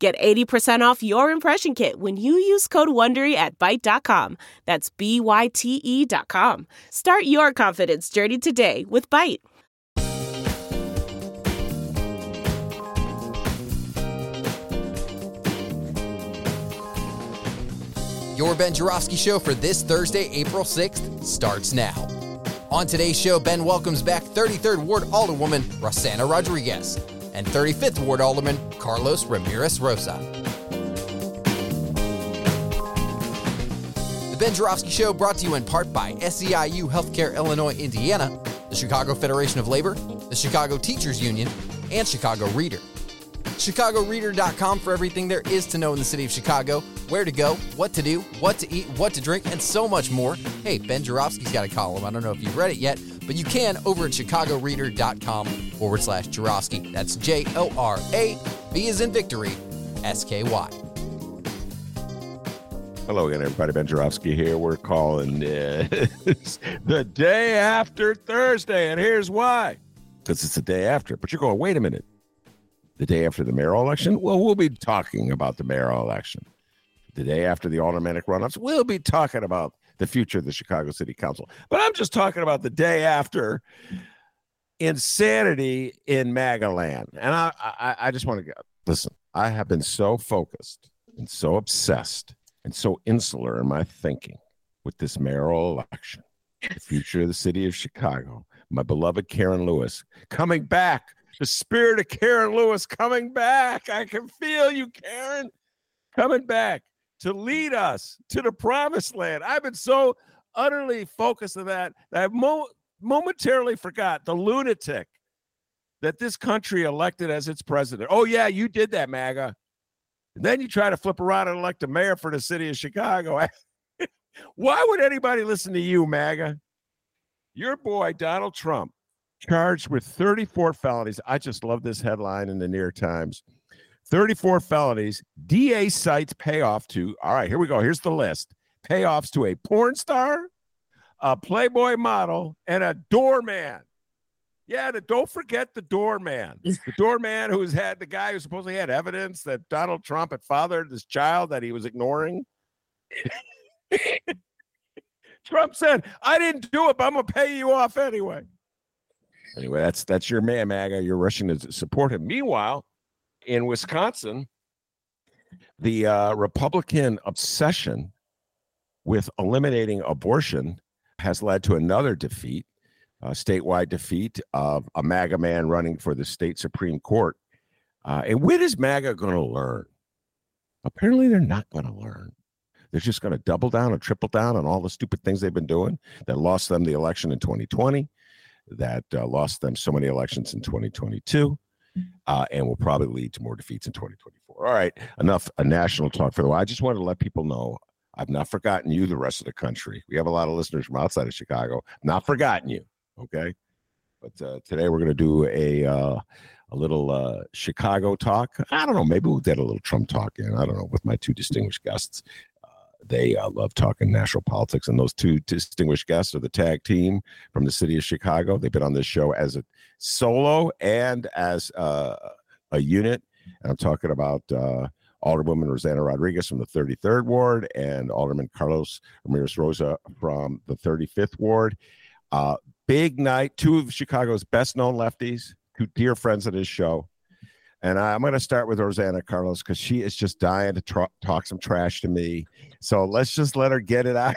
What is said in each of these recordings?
Get 80% off your impression kit when you use code WONDERY at Byte.com. That's B-Y-T-E dot com. Start your confidence journey today with Byte. Your Ben Joravsky Show for this Thursday, April 6th, starts now. On today's show, Ben welcomes back 33rd Ward Alderwoman Rossana Rodriguez and 35th Ward Alderman Carlos Ramirez Rosa. The Ben Joravsky Show brought to you in part by SEIU Healthcare Illinois, Indiana, the Chicago Federation of Labor, the Chicago Teachers Union, and Chicago Reader. ChicagoReader.com for everything there is to know in the city of Chicago, where to go, what to do, what to eat, what to drink, and so much more. Hey, Ben Joravsky's got a column. I don't know if you've read it yet, but you can over at chicagoreader.com forward slash Joravsky. That's J O R A, B is in victory, S K Y. Hello again, everybody. Ben Joravsky here. We're calling this the day after Thursday, and here's why. Because it's the day after. But you're going, wait a minute. The day after the mayoral election? Well, we'll be talking about the mayoral election. The day after the automatic runoffs, we'll be talking about the future of the Chicago City Council. But I'm just talking about the day after insanity in MAGA land. And I, I, I just want to go, listen, I have been so focused and so obsessed and so insular in my thinking with this mayoral election, the future of the city of Chicago, my beloved Karen Lewis coming back, the spirit of Karen Lewis coming back. I can feel you, Karen, coming back to lead us to the promised land. I've been so utterly focused on that that I mo- momentarily forgot the lunatic that this country elected as its president. Oh, yeah, you did that, MAGA. And then you try to flip around and elect a mayor for the city of Chicago. Why would anybody listen to you, MAGA? Your boy, Donald Trump, charged with 34 felonies. I just love this headline in the New York Times. 34 felonies. DA cites payoff to, all right, here we go. Here's the list payoffs to a porn star, a Playboy model, and a doorman. Yeah, the, don't forget the doorman. The doorman who's had the guy who supposedly had evidence that Donald Trump had fathered this child that he was ignoring. Trump said, I didn't do it, but I'm gonna pay you off anyway. Anyway, that's that's your man, MAGA. You're rushing to support him. Meanwhile, in Wisconsin, the uh, Republican obsession with eliminating abortion has led to another defeat, a statewide defeat of a MAGA man running for the state Supreme Court. Uh, and when is MAGA going to learn? Apparently, they're not going to learn. They're just going to double down and triple down on all the stupid things they've been doing that lost them the election in 2020, that uh, lost them so many elections in 2022 uh, and will probably lead to more defeats in 2024. All right, enough a national talk for the while. I just wanted to let people know I've not forgotten you, the rest of the country. We have a lot of listeners from outside of Chicago. Not forgotten you. Okay, but uh, today we're going to do a uh, a little uh, Chicago talk. I don't know. Maybe we'll get a little Trump talk in. I don't know with my two distinguished guests. They uh, love talking national politics, and those two distinguished guests are the tag team from the city of Chicago. They've been on this show as a solo and as uh, a unit. And I'm talking about uh, Alderwoman Rossana Rodriguez from the 33rd Ward and Alderman Carlos Ramirez Rosa from the 35th Ward. Uh, big night, two of Chicago's best known lefties, two dear friends of this show. And I'm going to start with Rossana Carlos because she is just dying to tr- talk some trash to me. So let's just let her get it out.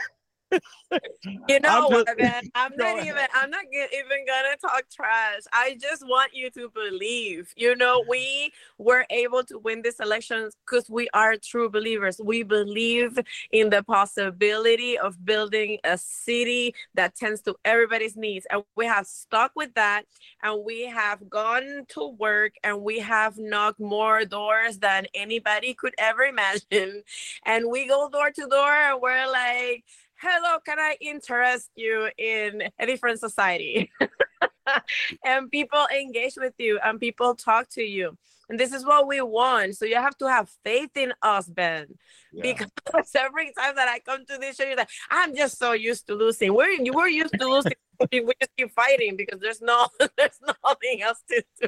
You know what, man? I'm not ahead. even. I'm not even gonna talk trash. I just want you to believe. You know, we were able to win this election because we are true believers. We believe in the possibility of building a city that tends to everybody's needs, and we have stuck with that. And we have gone to work, and we have knocked more doors than anybody could ever imagine. And we go door to door, and we're like hello, can I interest you in a different society? and people engage with you and people talk to you. And this is what we want. So you have to have faith in us, Ben. Yeah. Because every time that I come to this show, you're like, I'm just so used to losing. We're you were used to losing. we just keep fighting because there's no there's nothing else to do.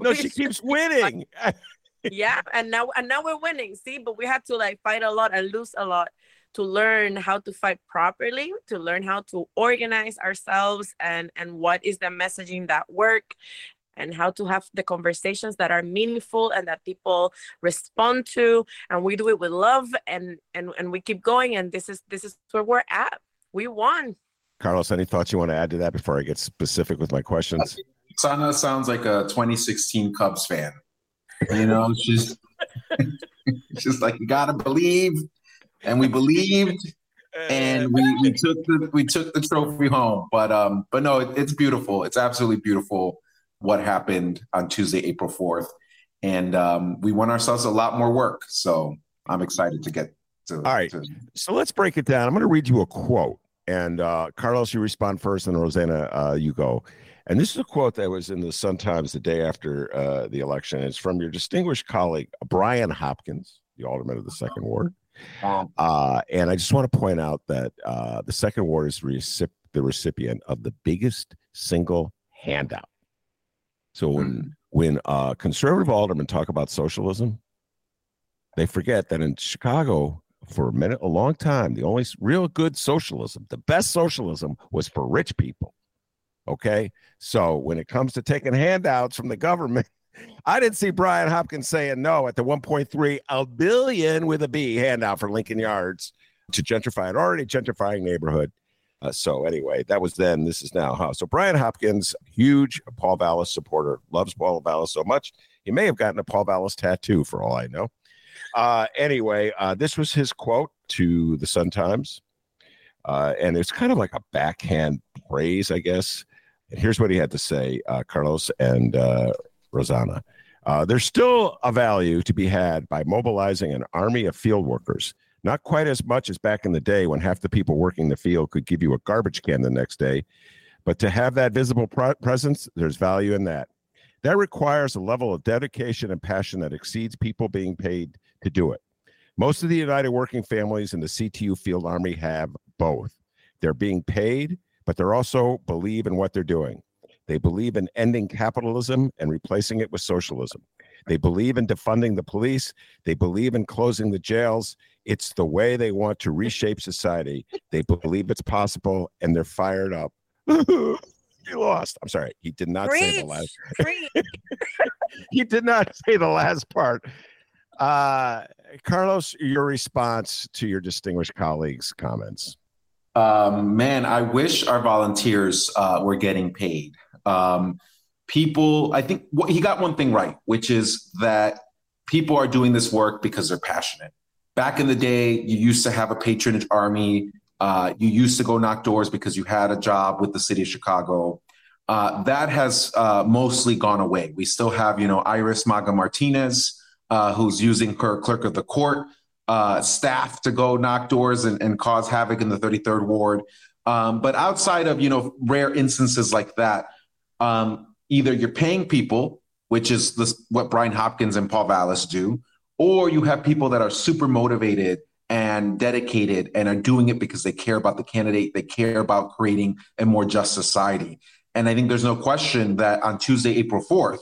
No, we she keeps winning. yeah, and now and now we're winning. See, but we had to like fight a lot and lose a lot to learn how to fight properly, to learn how to organize ourselves and, and what is the messaging that work and how to have the conversations that are meaningful and that people respond to. And we do it with love and and and we keep going. And this is this is where we're at. We won. Carlos any thoughts you want to add to that before i get specific with my questions? Sana sounds like a 2016 cubs fan. You know she's she's like you gotta believe and we believed and we, we took the we took the trophy home. But um, but no, it, it's beautiful. It's absolutely beautiful what happened on Tuesday, April fourth, and um, we won ourselves a lot more work. So I'm excited to get to. All right, to... so let's break it down. I'm going to read you a quote, and uh, Carlos, you respond first, and Rossana, uh, you go. And this is a quote that was in the Sun Times the day after uh, the election. It's from your distinguished colleague Brian Hopkins, the alderman of the Second Ward. Um, uh, and I just want to point out that uh, the second ward is recip- the recipient of the biggest single handout. So when mm-hmm. when uh, conservative aldermen talk about socialism, they forget that in Chicago for a minute, a long time, the only real good socialism, the best socialism, was for rich people. Okay, so when it comes to taking handouts from the government, I didn't see Brian Hopkins saying no at the 1.3 a billion with a B handout for Lincoln Yards to gentrify an already gentrifying neighborhood. Uh, so anyway, that was then. This is now. Huh? So Brian Hopkins, huge Paul Vallas supporter, loves Paul Vallas so much he may have gotten a Paul Vallas tattoo for all I know. Uh, anyway, uh, this was his quote to the Sun Times, uh, and it's kind of like a backhand praise, I guess. And here's what he had to say, uh, Carlos and uh, Rossana. Uh, there's still a value to be had by mobilizing an army of field workers. Not quite as much as back in the day when half the people working the field could give you a garbage can the next day. But to have that visible presence, there's value in that. That requires a level of dedication and passion that exceeds people being paid to do it. Most of the United Working Families in the CTU Field Army have both. They're being paid, but they're also believe in what they're doing. They believe in ending capitalism and replacing it with socialism. They believe in defunding the police. They believe in closing the jails. It's the way they want to reshape society. They believe it's possible and they're fired up. he lost. I'm sorry. He did not Preach. say the last. he did not say the last part. Uh, Carlos, your response to your distinguished colleagues' comments. Um, man, I wish our volunteers uh, were getting paid. Um, people, I think he got one thing right, which is that people are doing this work because they're passionate. Back in the day, you used to have a patronage army. Uh, you used to go knock doors because you had a job with the city of Chicago. Uh, that has uh, mostly gone away. We still have, you know, Iris Maga Martinez, uh, who's using her clerk of the court uh, staff to go knock doors and, and, cause havoc in the 33rd ward. Um, but outside of, you know, rare instances like that, um, either you're paying people, which is this, what Brian Hopkins and Paul Vallas do, or you have people that are super motivated and dedicated and are doing it because they care about the candidate, they care about creating a more just society. And I think there's no question that on Tuesday, April 4th,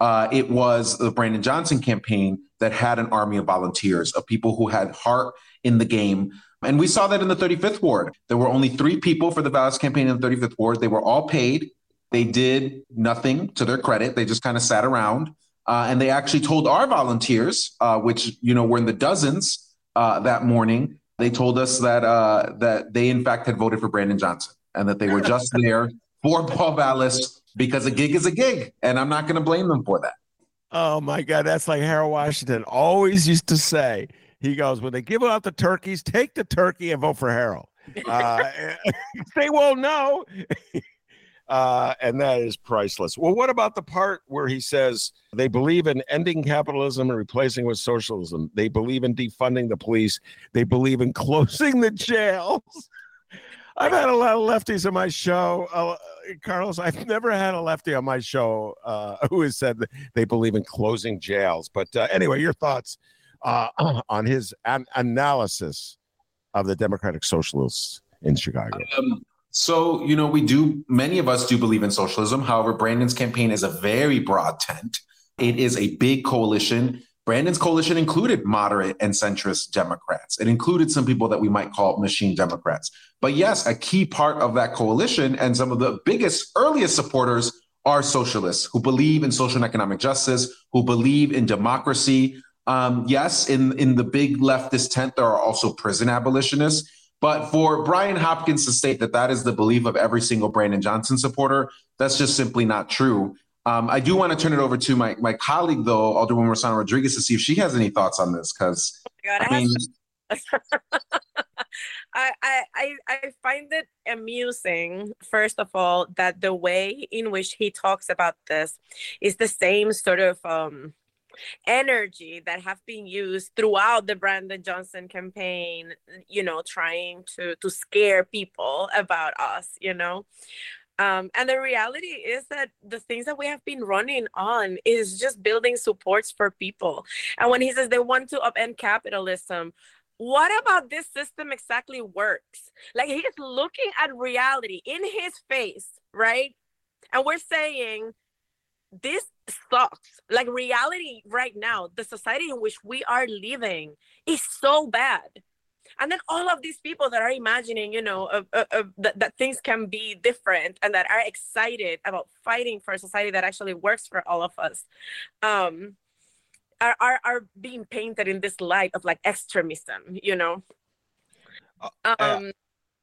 uh, it was the Brandon Johnson campaign that had an army of volunteers, of people who had heart in the game. And we saw that in the 35th ward. There were only three people for the Vallas campaign in the 35th ward. They were all paid. They did nothing to their credit. They just kind of sat around. Uh, and they actually told our volunteers, uh, which you know were in the dozens uh, that morning, they told us that uh, that they in fact had voted for Brandon Johnson and that they were just there for Paul Vallas because a gig is a gig, and I'm not going to blame them for that. Oh my God, that's like Harold Washington always used to say. He goes, when they give out the turkeys, take the turkey and vote for Harold. Uh, they won't know. Uh, and that is priceless. Well, what about the part where he says they believe in ending capitalism and replacing with socialism? They believe in defunding the police. They believe in closing the jails. I've had a lot of lefties on my show, uh, Carlos. I've never had a lefty on my show uh, who has said they believe in closing jails. But uh, anyway, your thoughts uh, on his an- analysis of the Democratic Socialists in Chicago? Um, so, you know, we do, many of us do believe in socialism. However, Brandon's campaign is a very broad tent. It is a big coalition. Brandon's coalition included moderate and centrist Democrats. It included some people that we might call machine Democrats. But yes, a key part of that coalition and some of the biggest, earliest supporters are socialists who believe in social and economic justice, who believe in democracy. Um, yes, in, in the big leftist tent, there are also prison abolitionists. But for Brian Hopkins to state that that is the belief of every single Brandon Johnson supporter, that's just simply not true. Um, I do want to turn it over to my, my colleague, though, Alderwoman Rossana Rodriguez, to see if she has any thoughts on this. Because, God, I mean, I, I I find it amusing, first of all, that the way in which he talks about this is the same sort of um, energy that have been used throughout the Brandon Johnson campaign, you know, trying to to scare people about us, you know. Um, and the reality is that the things that we have been running on is just building supports for people. And when he says they want to upend capitalism, what about this system exactly works? Like he's looking at reality in his face, right? And we're saying this sucks. Like reality right now, the society in which we are living is so bad. And then all of these people that are imagining, you know, of, of, of that, that things can be different and that are excited about fighting for a society that actually works for all of us, um, are, are, are being painted in this light of like extremism, you know. Uh, um,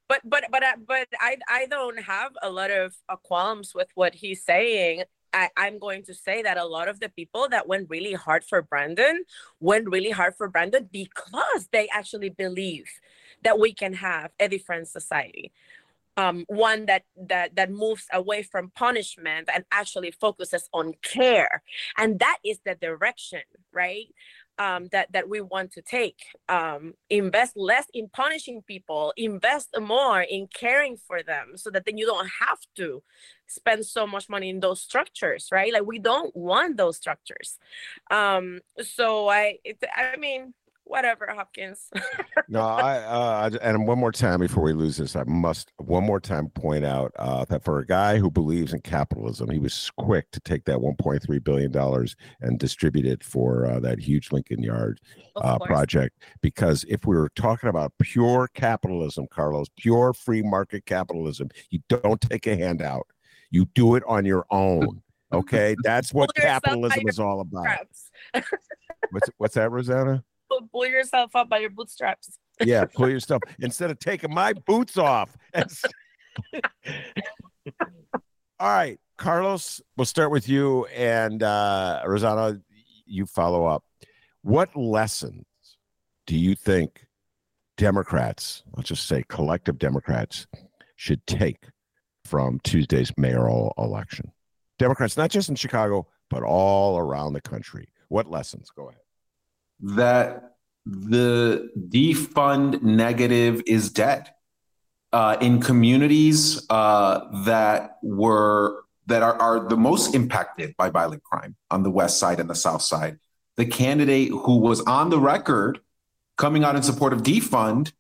but but but but I I don't have a lot of uh, qualms with what he's saying. I, I'm going to say that a lot of the people that went really hard for Brandon went really hard for Brandon because they actually believe that we can have a different society. Um, one that that that moves away from punishment and actually focuses on care and that is the direction right um, that that we want to take. Um, invest less in punishing people. Invest more in caring for them, so that then you don't have to spend so much money in those structures, right? Like we don't want those structures. Um, so I, it, I mean, whatever, Hopkins. no, I uh, and one more time before we lose this, I must one more time point out uh, that for a guy who believes in capitalism, he was quick to take that 1.3 billion dollars and distribute it for uh, that huge Lincoln Yard uh, project. Because if we were talking about pure capitalism, Carlos, pure free market capitalism, you don't take a handout. You do it on your own. Okay, that's what capitalism is all about. what's what's that, Rossana? pull yourself up by your bootstraps. yeah, pull yourself instead of taking my boots off. All right, Carlos, we'll start with you and uh, Rossana. You follow up. What lessons do you think Democrats, let's just say collective Democrats, should take from Tuesday's mayoral election? Democrats, not just in Chicago, but all around the country. What lessons? Go ahead that the defund negative is dead. Uh, in communities uh, that were that are, are the most impacted by violent crime on the west side and the south side, the candidate who was on the record coming out in support of defund,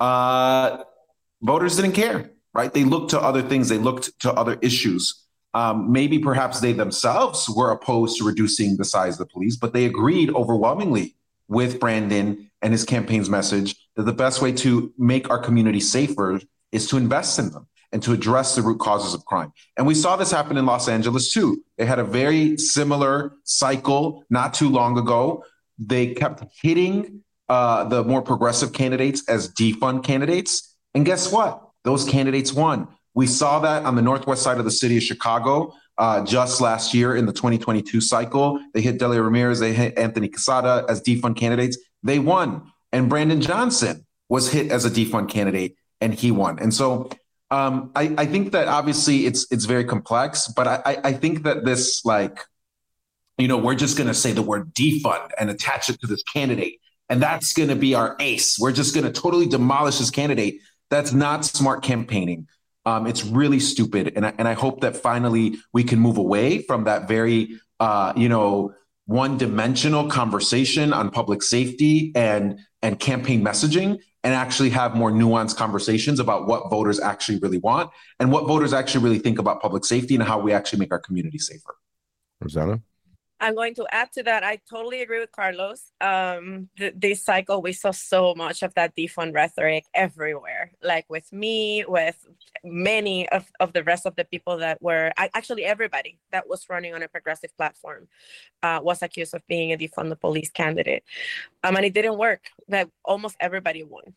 uh, voters didn't care. Right? They looked to other things. They looked to other issues. Um, maybe perhaps they themselves were opposed to reducing the size of the police, but they agreed overwhelmingly with Brandon and his campaign's message that the best way to make our community safer is to invest in them and to address the root causes of crime. And we saw this happen in Los Angeles too. They had a very similar cycle not too long ago. They kept hitting uh, the more progressive candidates as defund candidates. And guess what? Those candidates won. We saw that on the northwest side of the city of Chicago uh, just last year in the 2022 cycle. They hit Delia Ramirez, they hit Anthony Quezada as defund candidates. They won. And Brandon Johnson was hit as a defund candidate and he won. And so um, I, I, think that obviously it's it's very complex, but I, I think that this like, you know, we're just going to say the word defund and attach it to this candidate, and that's going to be our ace. We're just going to totally demolish this candidate. That's not smart campaigning. Um, it's really stupid, and I, and I hope that finally we can move away from that very, uh, you know, one-dimensional conversation on public safety and and campaign messaging, and actually have more nuanced conversations about what voters actually really want and what voters actually really think about public safety and how we actually make our community safer. Rossana. I'm going to add to that. I totally agree with Carlos. Um, th- this cycle, we saw so much of that defund rhetoric everywhere, like with me, with many of, of the rest of the people that were actually everybody that was running on a progressive platform uh, was accused of being a defund the police candidate. Um, and it didn't work. That almost everybody won.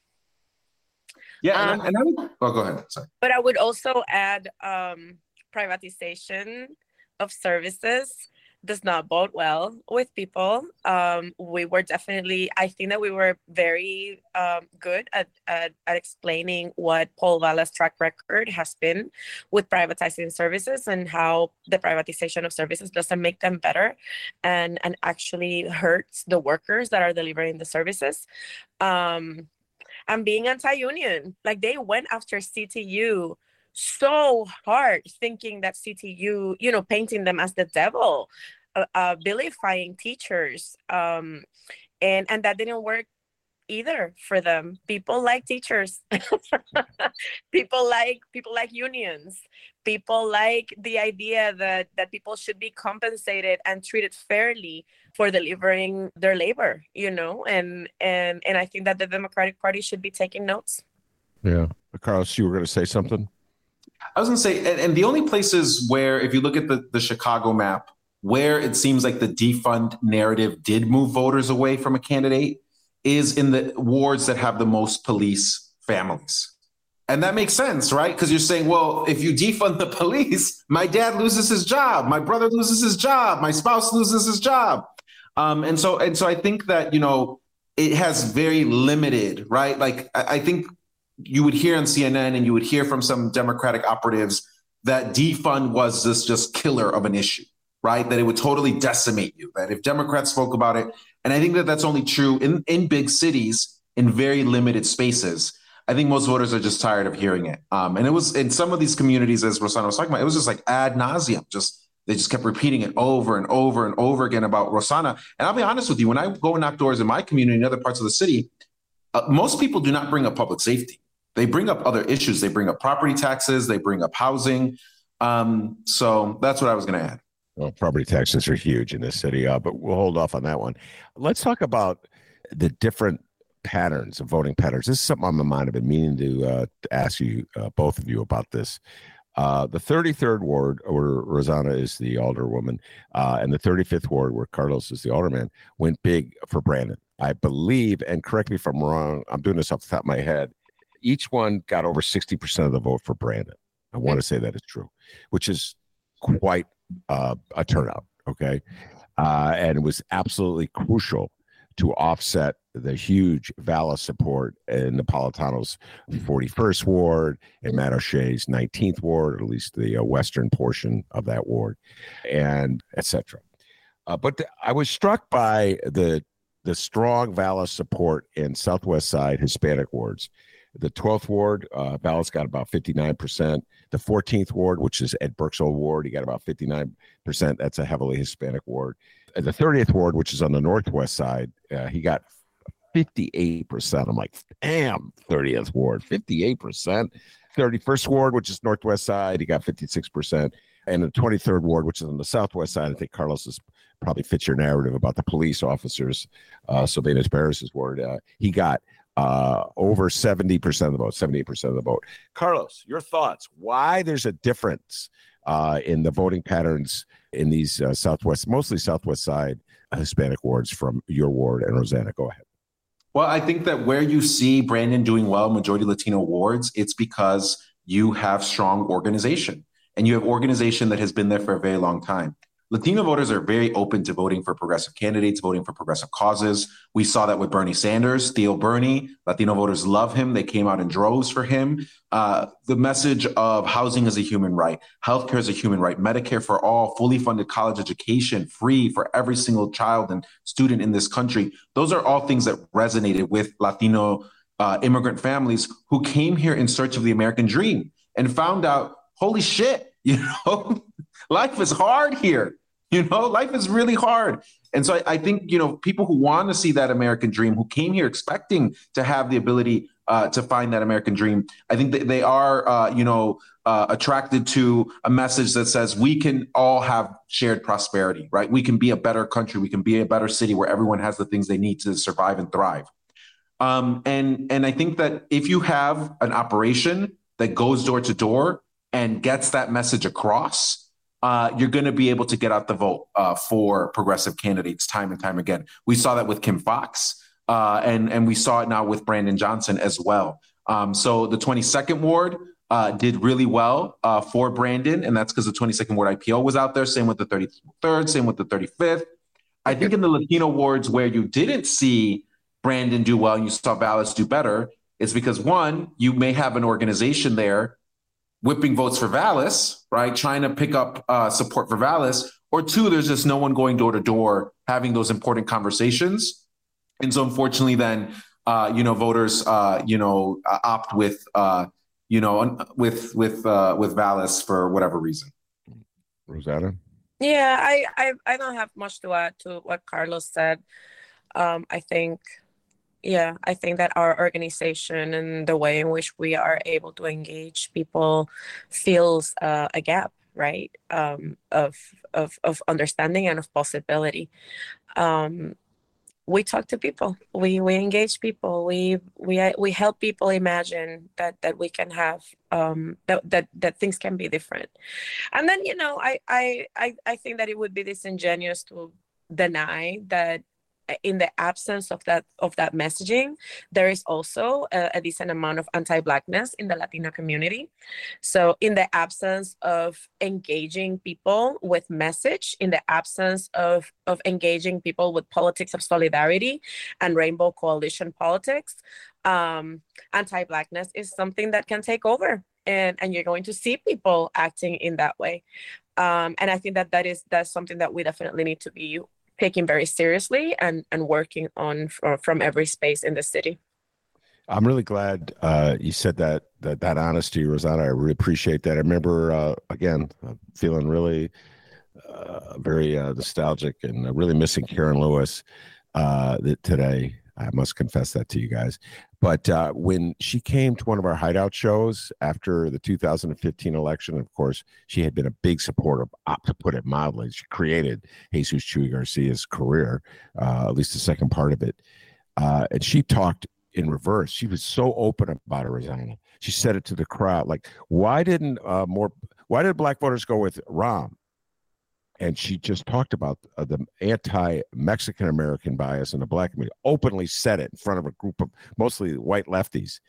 Yeah. Um, and I, and I, oh, go ahead. Sorry. But I would also add um, privatization of services does not bode well with people. Um, we were definitely, I think that we were very um, good at, at, at, explaining what Paul Vallas' track record has been with privatizing services and how the privatization of services doesn't make them better and, and actually hurts the workers that are delivering the services. Um, and being anti union, like they went after CTU so hard thinking that CTU, you know, painting them as the devil, uh, uh, vilifying teachers. Um, and, and that didn't work either for them. People like teachers. people like people like unions. People like the idea that that people should be compensated and treated fairly for delivering their labor, you know? And and and I think that the Democratic Party should be taking notes. Yeah. Carlos, you were going to say something? I was going to say, and, and, the only places where, if you look at the, the Chicago map, where it seems like the defund narrative did move voters away from a candidate is in the wards that have the most police families. And that makes sense, right? Because you're saying, well, if you defund the police, my dad loses his job, my brother loses his job, my spouse loses his job. Um, and so, and so, I think that you know it has very limited, right? Like I, I think you would hear on CNN and you would hear from some Democratic operatives that defund was this just killer of an issue, right? That it would totally decimate you. That if Democrats spoke about it, and I think that that's only true in in big cities in very limited spaces. I think most voters are just tired of hearing it. Um, and it was in some of these communities, as Rossana was talking about, it was just like ad nauseum. Just they just kept repeating it over and over and over again about Rossana. And I'll be honest with you, when I go and knock doors in my community and other parts of the city, uh, most people do not bring up public safety. They bring up other issues. They bring up property taxes. They bring up housing. Um, so that's what I was going to add. Well, property taxes are huge in this city, uh, but we'll hold off on that one. Let's talk about the different patterns of voting patterns. This is something on my mind. I've been meaning to, uh, to ask you, uh, both of you, about this. Uh, the 33rd ward, where Rossana is the alderwoman, uh, and the 35th ward, where Carlos is the alderman, went big for Brandon. I believe, and correct me if I'm wrong, I'm doing this off the top of my head, each one got over 60% of the vote for Brandon. I want to say that is true, which is quite uh, a turnout. Okay. Uh, and it was absolutely crucial to offset the huge Vallas support in Napolitano's 41st ward and Matt O'Shea's 19th ward, at least the uh, western portion of that ward, and etc. Uh, but I was struck by the the strong Vallas support in Southwest Side Hispanic wards the 12th ward, uh, Vallas got about 59%. The 14th ward, which is Ed Burke's old ward, he got about 59%. That's a heavily Hispanic ward. And the 30th ward, which is on the northwest side, uh, he got 58%. I'm like, damn, 30th ward, 58%. 31st ward, which is northwest side, he got 56%. And the 23rd ward, which is on the southwest side, I think Carlos is probably fits your narrative about the police officers, uh, Silvana Tabares's ward. Uh, he got uh, over 70% of the vote, 78% of the vote. Carlos, your thoughts? Why there's a difference uh, in the voting patterns in these uh, Southwest, mostly Southwest side Hispanic wards from your ward and Rossana? Go ahead. Well, I think that where you see Brandon doing well, majority Latino wards, it's because you have strong organization and you have organization that has been there for a very long time. Latino voters are very open to voting for progressive candidates, voting for progressive causes. We saw that with Bernie Sanders, Tío Bernie. Latino voters love him. They came out in droves for him. Uh, the message of housing is a human right, healthcare is a human right, Medicare for all, fully funded college education, free for every single child and student in this country. Those are all things that resonated with Latino uh, immigrant families who came here in search of the American dream and found out, holy shit, you know, life is hard here. You know, life is really hard. And so I, I think, you know, people who want to see that American dream, who came here expecting to have the ability uh, to find that American dream, I think that they are, uh, you know, uh, attracted to a message that says we can all have shared prosperity, right? We can be a better country. We can be a better city where everyone has the things they need to survive and thrive. Um, and and I think that if you have an operation that goes door to door and gets that message across, uh, you're going to be able to get out the vote uh, for progressive candidates time and time again. We saw that with Kim Foxx, uh, and and we saw it now with Brandon Johnson as well. Um, so the 22nd ward uh, did really well uh, for Brandon, and that's because the 22nd ward IPO was out there. Same with the 33rd, same with the 35th. I think in the Latino wards where you didn't see Brandon do well and you saw Vallas do better is because one, you may have an organization there whipping votes for Vallas, right? Trying to pick up uh, support for Vallas. Or two, there's just no one going door to door having those important conversations. And so, unfortunately, then, uh, you know, voters, uh, you know, uh, opt with, uh, you know, with with uh, with Vallas for whatever reason. Rossana. Yeah, I, I I don't have much to add to what Carlos said. Um, I think yeah i think that our organization and the way in which we are able to engage people fills uh, a gap right um, of, of of understanding and of possibility. Um, we talk to people we we engage people we we we help people imagine that that we can have um that that that things can be different. And then you know i i i, I think that it would be disingenuous to deny that in the absence of that of that messaging there is also a, a, decent amount of anti-blackness in the latino community. So in the absence of engaging people with message in the absence of of engaging people with politics of solidarity and rainbow coalition politics um, anti-blackness is something that can take over and and you're going to see people acting in that way. Um, and i think that that is that's something that we definitely need to be taking very seriously and and working on from every space in the city. I'm really glad uh, you said that that that honesty, Rossana. I really appreciate that. I remember uh, again uh, feeling really uh, very uh, nostalgic and uh, really missing Karen Lewis today. I must confess that to you guys. But uh, when she came to one of our hideout shows after the 2015 election, of course, she had been a big supporter, uh, to put it mildly. She created Jesus Chuy Garcia's career, uh, at least the second part of it. Uh, and she talked in reverse. She was so open about it, Rossana. She said it to the crowd, like, why didn't uh, more, why did black voters go with Rahm? And she just talked about uh, the anti-Mexican American bias in the black community. Openly said it in front of a group of mostly white lefties,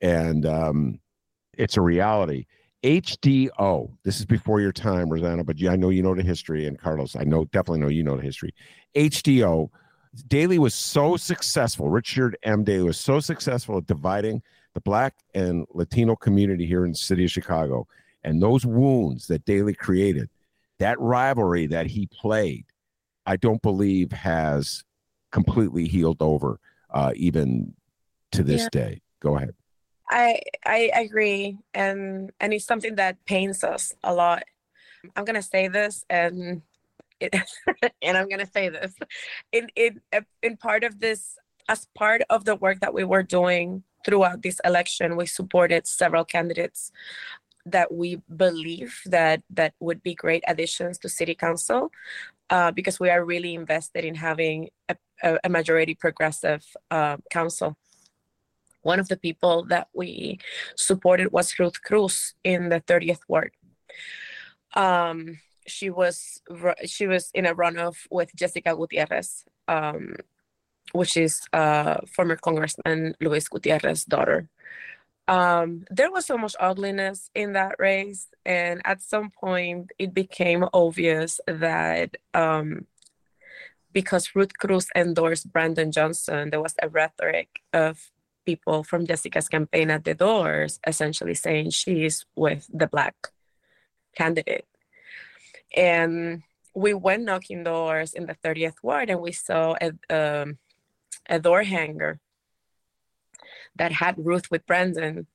and um, it's a reality. HDO. This is before your time, Rossana, but yeah, I know you know the history, and Carlos, I know definitely know you know the history. HDO. Daley was so successful. Richard M. Daley was so successful at dividing the black and Latino community here in the city of Chicago, and those wounds that Daley created that rivalry that he played, I don't believe has completely healed over, uh, even to this yeah. day. Go ahead. I I agree, and and it's something that pains us a lot. I'm gonna say this, and it, and I'm gonna say this, in in in part of this, as part of the work that we were doing throughout this election, we supported several candidates that we believe that that would be great additions to city council uh, because we are really invested in having a, a majority progressive uh, council one of the people that we supported was ruth cruz in the 30th ward um, she was she was in a runoff with jessica gutierrez um, which is uh, former Congressman Luis Gutierrez's daughter. Um, there was so much ugliness in that race, and at some point, it became obvious that um, because Ruth Cruz endorsed Brandon Johnson, there was a rhetoric of people from Jessica's campaign at the doors, essentially saying she's with the black candidate. And we went knocking doors in the 30th ward and we saw a, um, a door hanger that had Ruth with Brandon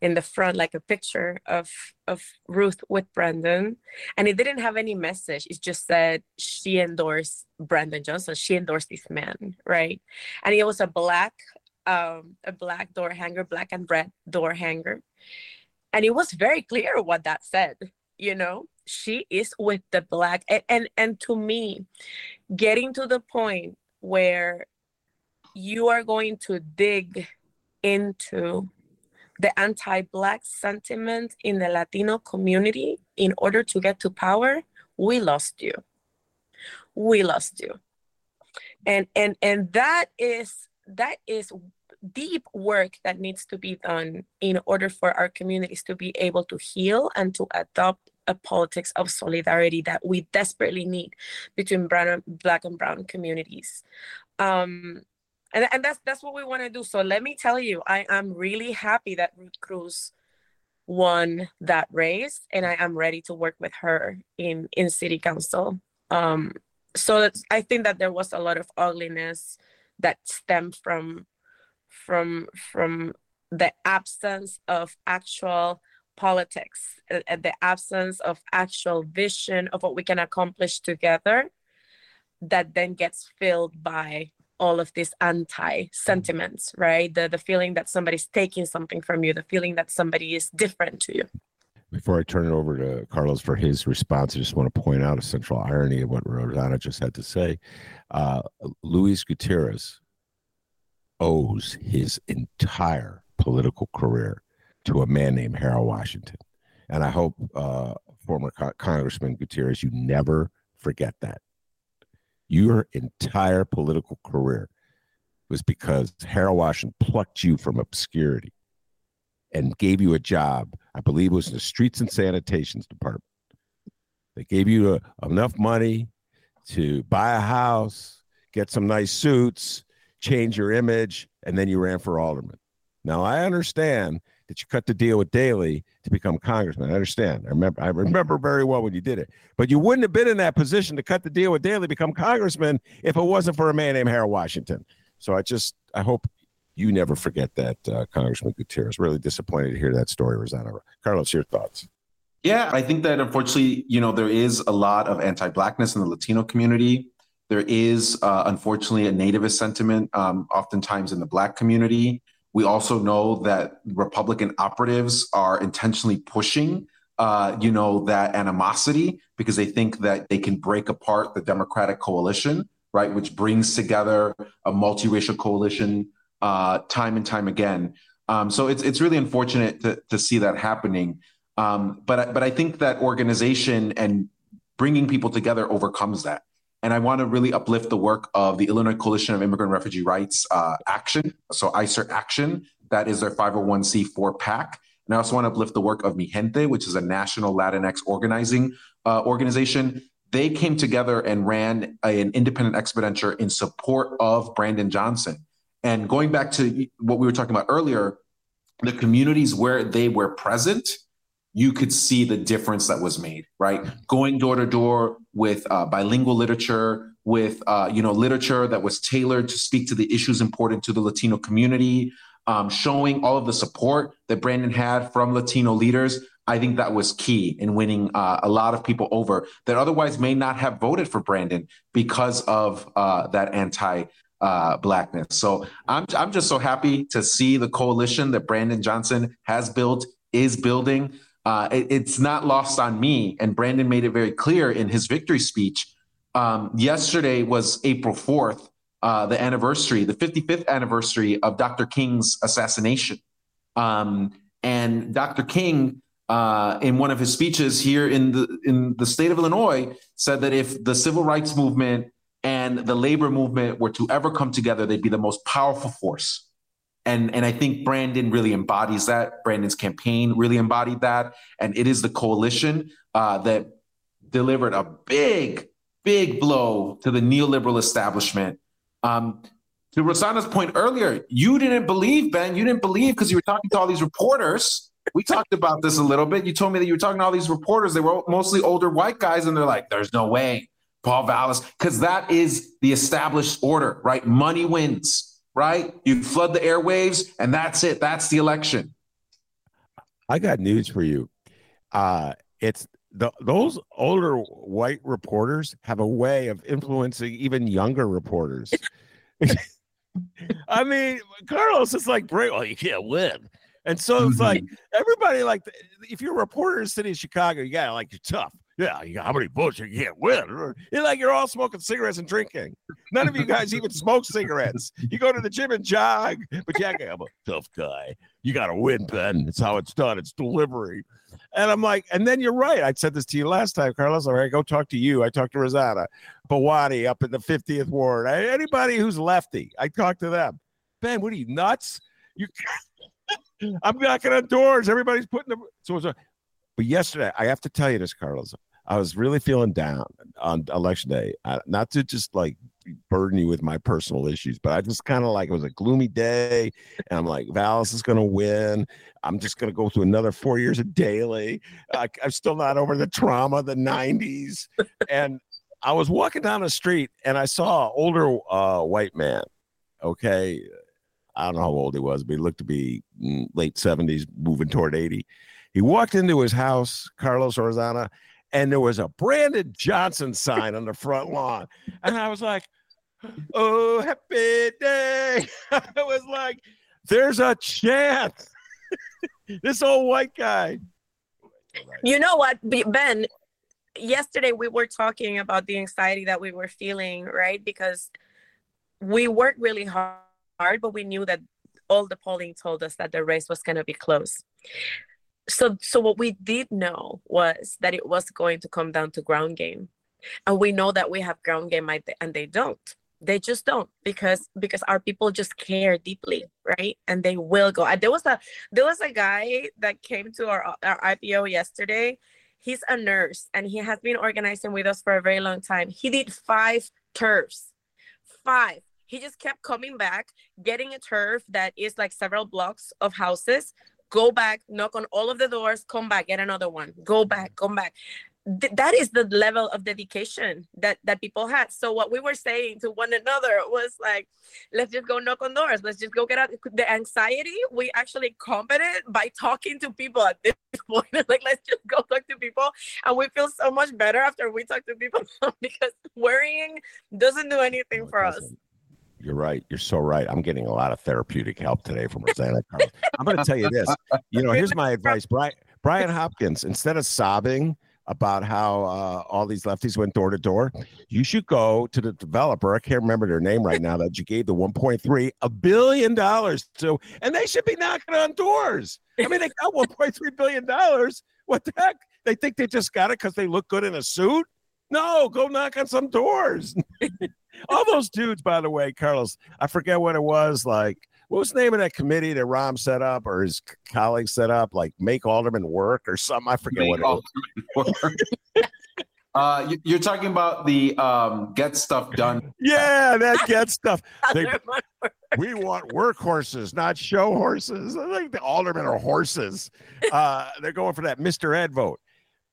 in the front, like a picture of of Ruth with Brandon, and it didn't have any message. It just said she endorsed Brandon Johnson. She endorsed this man, right? And it was a black, um, a black door hanger, black and red door hanger, and it was very clear what that said. You know, she is with the black and, and and to me getting to the point where you are going to dig into the anti-black sentiment in the latino community in order to get to power we lost you we lost you and and and that is that is deep work that needs to be done in order for our communities to be able to heal and to adopt a politics of solidarity that we desperately need between brown, black and brown communities. Um, and, and that's that's what we want to do. So let me tell you, I am really happy that Ruth Cruz won that race, and I am ready to work with her in in city council. Um, so I think that there was a lot of ugliness that stemmed from from from the absence of actual politics, uh, the absence of actual vision of what we can accomplish together, that then gets filled by all of these anti sentiments, right? The the feeling that somebody's taking something from you, the feeling that somebody is different to you. Before I turn it over to Carlos for his response, I just want to point out a central irony of what Rossana just had to say. Uh, Luis Gutierrez owes his entire political career to a man named Harold Washington. And I hope, uh, former Co- Congressman Gutierrez, you never forget that. Your entire political career was because Harold Washington plucked you from obscurity and gave you a job. I believe it was in the Streets and Sanitations Department. They gave you a, uh, enough money to buy a house, get some nice suits, change your image, and then you ran for alderman. Now I understand that you cut the deal with Daley to become congressman. I understand. I remember. I remember very well when you did it. But you wouldn't have been in that position to cut the deal with Daley, become congressman, if it wasn't for a man named Harold Washington. So I just, I hope you never forget that, uh, Congressman Gutierrez. Really disappointed to hear that story, Rossana. Carlos, your thoughts? Yeah, I think that unfortunately, you know, there is a lot of anti-blackness in the Latino community. There is, uh, unfortunately, a nativist sentiment, um, oftentimes in the Black community. We also know that Republican operatives are intentionally pushing, uh, you know, that animosity because they think that they can break apart the Democratic coalition, right, which brings together a multiracial coalition uh, time and time again. Um, so it's it's really unfortunate to, to see that happening. Um, but but I think that organization and bringing people together overcomes that. And I want to really uplift the work of the Illinois Coalition of Immigrant Refugee Rights uh, Action, so ICIRR Action. That is their 501c4 PAC. And I also want to uplift the work of Mijente, which is a national Latinx organizing uh, organization. They came together and ran a, an independent expenditure in support of Brandon Johnson. And going back to what we were talking about earlier, the communities where they were present you could see the difference that was made, right? Going door to door with uh, bilingual literature, with uh, you know literature that was tailored to speak to the issues important to the Latino community, um, showing all of the support that Brandon had from Latino leaders. I think that was key in winning uh, a lot of people over that otherwise may not have voted for Brandon because of uh, that anti uh, blackness. So I'm I'm just so happy to see the coalition that Brandon Johnson has built is building uh, it, it's not lost on me. And Brandon made it very clear in his victory speech. Um, yesterday was April 4th, uh, the anniversary, the 55th anniversary of Dr. King's assassination. Um, and Dr. King, uh, in one of his speeches here in the in the state of Illinois, said that if the civil rights movement and the labor movement were to ever come together, they'd be the most powerful force. And, and I think Brandon really embodies that. Brandon's campaign really embodied that. And it is the coalition uh, that delivered a big, big blow to the neoliberal establishment. Um, to Rossana's point earlier, you didn't believe, Ben, you didn't believe because you were talking to all these reporters. We talked about this a little bit. You told me that you were talking to all these reporters. They were mostly older white guys, and they're like, there's no way. Paul Vallas, because that is the established order, right? Money wins, right? You flood the airwaves, and that's it. That's the election. I got news for you. Uh, it's the, those older white reporters have a way of influencing even younger reporters. I mean, Carlos is like, "Break, well, you can't win," and so it's like Mm-hmm. everybody like, if you're a reporter in the city of Chicago, you got to like you're tough. Yeah, you got how many votes you can't win? You're like you're all smoking cigarettes and drinking. None of you guys even smoke cigarettes. You go to the gym and jog, but yeah, I'm a tough guy. You got to win, Ben. It's how it's done. It's delivery. And I'm like, and then you're right. I said this to you last time, Carlos. All right, go talk to you. I talked to Rossana, Bawadi up in the 50th ward. I, anybody who's lefty, I talk to them. Ben, what are you nuts? You, I'm knocking on doors. Everybody's putting the so. It's a, but yesterday, I have to tell you this, Carlos. I was really feeling down on election day. Uh, not to just like burden you with my personal issues, but I just kind of like it was a gloomy day, and I'm like, Vallas is going to win. I'm just going to go through another four years of Daley. I, I'm still not over the trauma of the '90s, and I was walking down the street and I saw an older uh, white man. Okay, I don't know how old he was, but he looked to be mm, late 70s, moving toward 80. He walked into his house, Carlos Rossana, and there was a Brandon Johnson sign on the front lawn. And I was like, oh, happy day. I was like, there's a chance. this old white guy. You know what, Ben? Yesterday we were talking about the anxiety that we were feeling, right? Because we worked really hard, but we knew that all the polling told us that the race was going to be close. So, so what we did know was that it was going to come down to ground game, and we know that we have ground game, and they don't. They just don't because because our people just care deeply, right? And they will go. There was a there was a guy that came to our our IPO yesterday. He's a nurse and he has been organizing with us for a very long time. He did five turfs, five. He just kept coming back, getting a turf that is like several blocks of houses. Go back, knock on all of the doors, come back, get another one. Go back, come back. Th- that is the level of dedication that that people had. So what we were saying to one another was like let's just go knock on doors. Let's just go get out. The anxiety we actually combat it by talking to people at this point. Like let's just go talk to people. And we feel so much better after we talk to people because worrying doesn't do anything for us you're right. You're so right. I'm getting a lot of therapeutic help today from Rossana Carlos. I'm going to tell you this. You know, here's my advice, Brian. Brian Hopkins. Instead of sobbing about how uh, all these lefties went door to door, you should go to the developer. I can't remember their name right now. That you gave the 1.3 a billion dollars to, and they should be knocking on doors. I mean, they got 1.3 billion dollars. What the heck? They think they just got it because they look good in a suit. No, go knock on some doors. All those dudes, by the way, Carlos, I forget what it was. Like, what was the name of that committee that Rahm set up or his colleagues set up? Like, make aldermen work or something. I forget Make what it was. uh, you- you're talking about the um, get stuff done. Yeah, that gets stuff. They, we want workhorses, not show horses. I think the aldermen are horses. Uh, they're going for that Mr. Ed vote.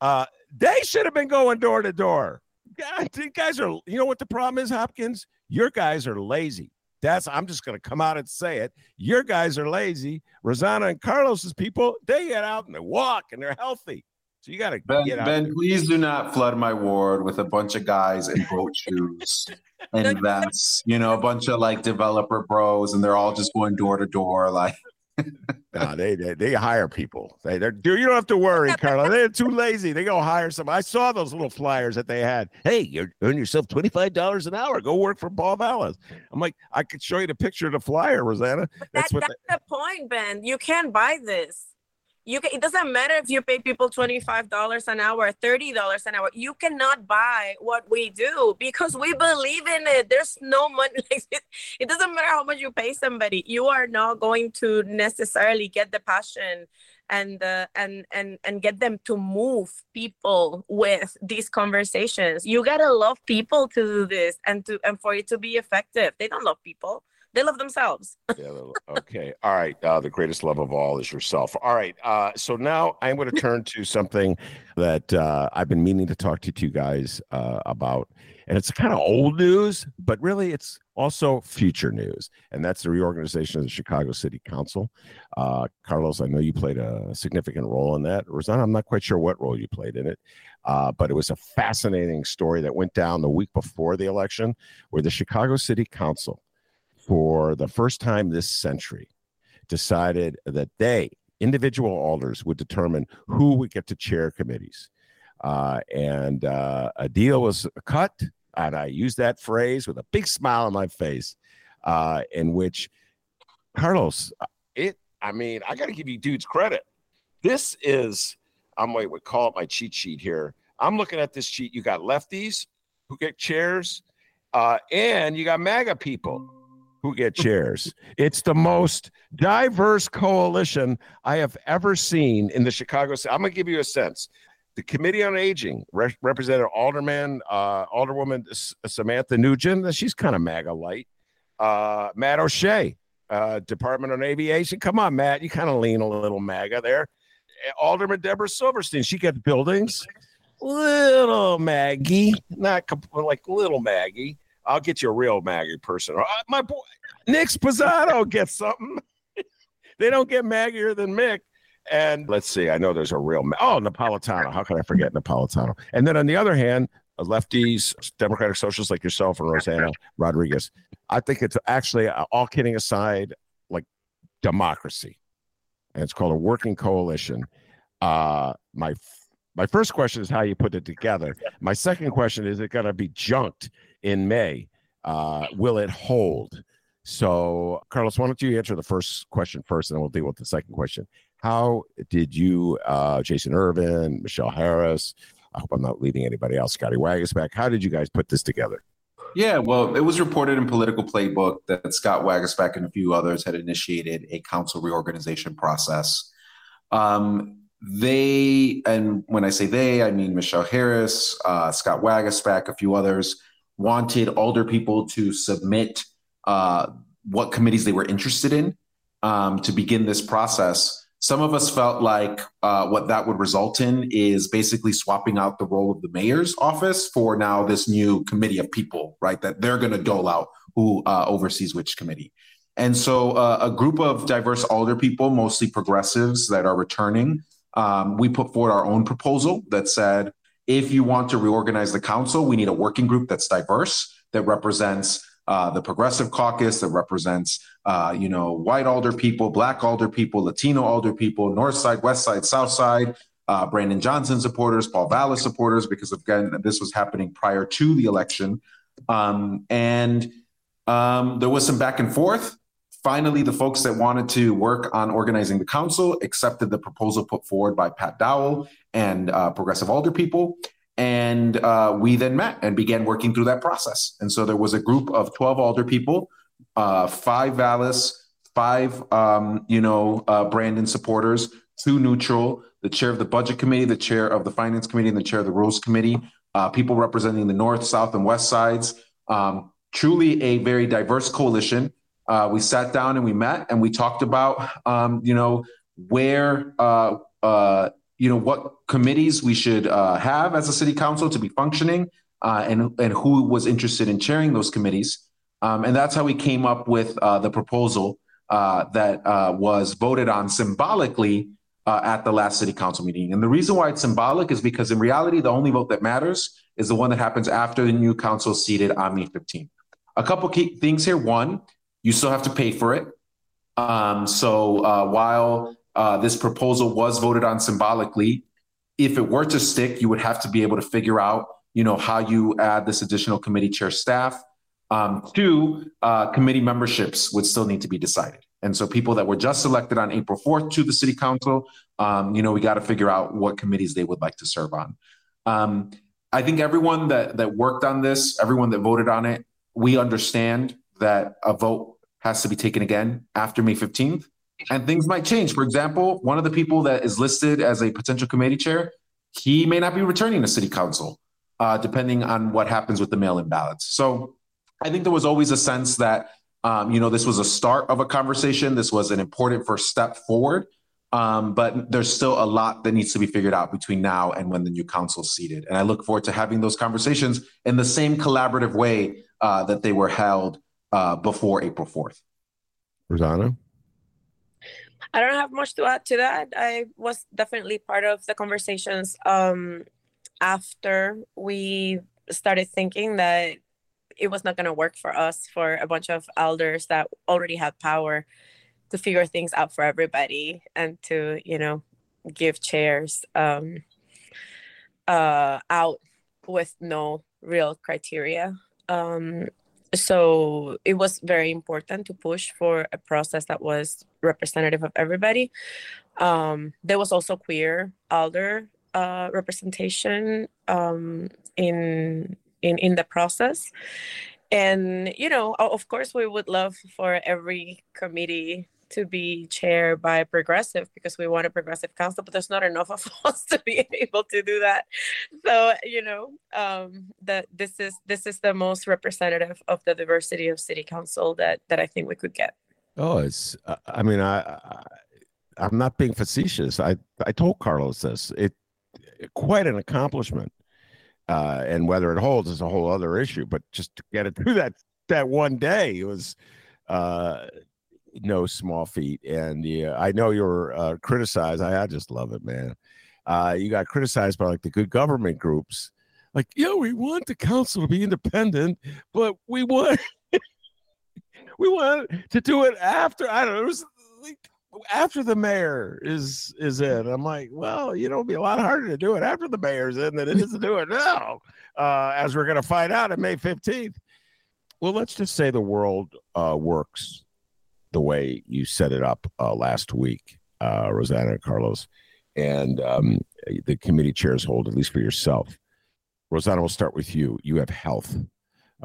Uh, they should have been going door to door. God, these guys are, you know what the problem is, Hopkins? Your guys are lazy. That's, I'm just going to come out and say it. Your guys are lazy. Rossana and Carlos's people, they get out and they walk and they're healthy. So you got to Ben, get out. ben, please do not flood my ward with a bunch of guys in boat shoes and vests. You know, a bunch of like developer bros, and they're all just going door to door. Like, No, they, they they hire people. They they're dude, you don't have to worry, Carla. They're too lazy. They go hire some. I saw those little flyers that they had. Hey, you earn yourself twenty five dollars an hour. Go work for Paul Vallas. I'm like, I could show you the picture of the flyer, Rossana. But That's what. that's the point, Ben. You can't buy this. You can, it doesn't matter if you pay people $25 an hour, $30 an hour. You cannot buy what we do because we believe in it. There's no money. it doesn't matter how much you pay somebody. You are not going to necessarily get the passion and uh, and and and get them to move people with these conversations. You got to love people to do this and to and for it to be effective. They don't love people they love themselves. yeah. Okay. All right. Uh, the greatest love of all is yourself. All right. Uh, so now I'm going to turn to something that uh, I've been meaning to talk to you guys uh, about, and it's kind of old news, but really it's also future news, and that's the reorganization of the Chicago City Council. Uh, Carlos, I know you played a significant role in that. Rossana, I'm not quite sure what role you played in it, uh, but it was a fascinating story that went down the week before the election, where the Chicago City Council for the first time this century, decided that they, individual alders, would determine who would get to chair committees. Uh, and uh, a deal was cut, and I use that phrase with a big smile on my face, uh, in which Carlos, it, I mean, I got to give you dudes credit. This is, I'm going to call it my cheat sheet here. I'm looking at this sheet. You got lefties who get chairs, uh, and you got MAGA people who get chairs. It's the most diverse coalition I have ever seen in the Chicago. I'm going to give you a sense. The Committee on Aging, Re- Representative Alderman, uh, Alderwoman Samantha Nugent, she's kind of MAGA light. Uh, Matt O'Shea, uh, Department on Aviation. Come on, Matt, you kind of lean a little MAGA there. Alderman Deborah Silverstein, she gets buildings. Little Maggie, not like little Maggie. I'll get you a real Maggie person. Uh, my boy Nick Sposato gets something. they don't get Maggier than Mick. And let's see, I know there's a real oh Napolitano. How can I forget Napolitano? And then on the other hand, lefties, democratic socialists like yourself and Rossana Rodriguez. I think it's actually uh, all kidding aside, like democracy, and it's called a working coalition. Uh, my my first question is how you put it together. My second question is it going to be junked in May? Uh, will it hold? So, Carlos, why don't you answer the first question first, and then we'll deal with the second question. How did you, uh, Jason Ervin, Michelle Harris? I hope I'm not leaving anybody else. Scotty Waguespack. How did you guys put this together? Yeah, well, it was reported in Politico Playbook that Scott Waguespack and a few others had initiated a council reorganization process. Um, they, and when I say they, I mean Michelle Harris, uh, Scott Waguespack, a few others, wanted older people to submit uh, what committees they were interested in um, to begin this process. Some of us felt like uh, what that would result in is basically swapping out the role of the mayor's office for now this new committee of people, right? That they're going to dole out who uh, oversees which committee. And so uh, a group of diverse alder people, mostly progressives that are returning, um, we put forward our own proposal that said, if you want to reorganize the council, we need a working group that's diverse, that represents uh, the Progressive Caucus, that represents, uh, you know, white alder people, black alder people, Latino alder people, North Side, West Side, South Side, uh, Brandon Johnson supporters, Paul Vallas supporters, because again, this was happening prior to the election. Um, and um, there was some back and forth. Finally, the folks that wanted to work on organizing the council accepted the proposal put forward by Pat Dowell and uh, Progressive Alder people. And uh, we then met and began working through that process. And so there was a group of 12 Alder people, uh, five Vallas, five, um, you know, uh, Brandon supporters, two neutral, the chair of the budget committee, the chair of the finance committee, and the chair of the rules committee, uh, people representing the north, south, and west sides. Um, truly a very diverse coalition uh, we sat down and we met and we talked about, um, you know, where, uh, uh, you know, what committees we should uh, have as a city council to be functioning, uh, and and who was interested in chairing those committees, um, and that's how we came up with uh, the proposal that was voted on symbolically at the last city council meeting. And the reason why it's symbolic is because in reality, the only vote that matters is the one that happens after the new council is seated on May 15th. A couple key things here. One, you still have to pay for it. Um, so uh, while uh, this proposal was voted on symbolically, if it were to stick, you would have to be able to figure out, you know, how you add this additional committee chair staff. Um, two, uh, committee memberships would still need to be decided. And so people that were just elected on April 4th to the city council, um, you know, we got to figure out what committees they would like to serve on. Um, I think everyone that that worked on this, everyone that voted on it, we understand that a vote has to be taken again after May 15th and things might change. For example, one of the people that is listed as a potential committee chair, he may not be returning to city council, uh, depending on what happens with the mail-in ballots. So I think there was always a sense that um, you know this was a start of a conversation. This was an important first step forward. Um, but there's still a lot that needs to be figured out between now and when the new council is seated. And I look forward to having those conversations in the same collaborative way uh, that they were held uh, before April 4th. Rossana? I don't have much to add to that. I was definitely part of the conversations um, after we started thinking that it was not going to work for us for a bunch of elders that already had power to figure things out for everybody and to you know give chairs um, uh, out with no real criteria um, so it was very important to push for a process that was representative of everybody. Um, there was also queer elder uh, representation um, in in in the process. And you know of course we would love for every committee to be chaired by progressive because we want a progressive council but there's not enough of us to be able to do that. So you know um that this is this is the most representative of the diversity of city council that that i think we could get. Oh it's i mean I, I i'm not being facetious. I i told carlos this. It quite an accomplishment uh and whether it holds is a whole other issue but just to get it through that that one day was uh no small feat. And yeah, I know you're uh, criticized. I, I just love it, man. Uh, you got criticized by like the good government groups. Like, yeah, we want the council to be independent, but we want we want to do it after. I don't know. It was like after the mayor is is in. I'm like, well, you know, it'd be a lot harder to do it after the mayor's in than it is to do it now. Uh, as we're going to find out on May 15th. Well, let's just say the world uh, works the way you set it up uh, last week, uh, Rossana and Carlos, and um, the committee chairs hold, at least for yourself. Rossana, we'll start with you. You have health.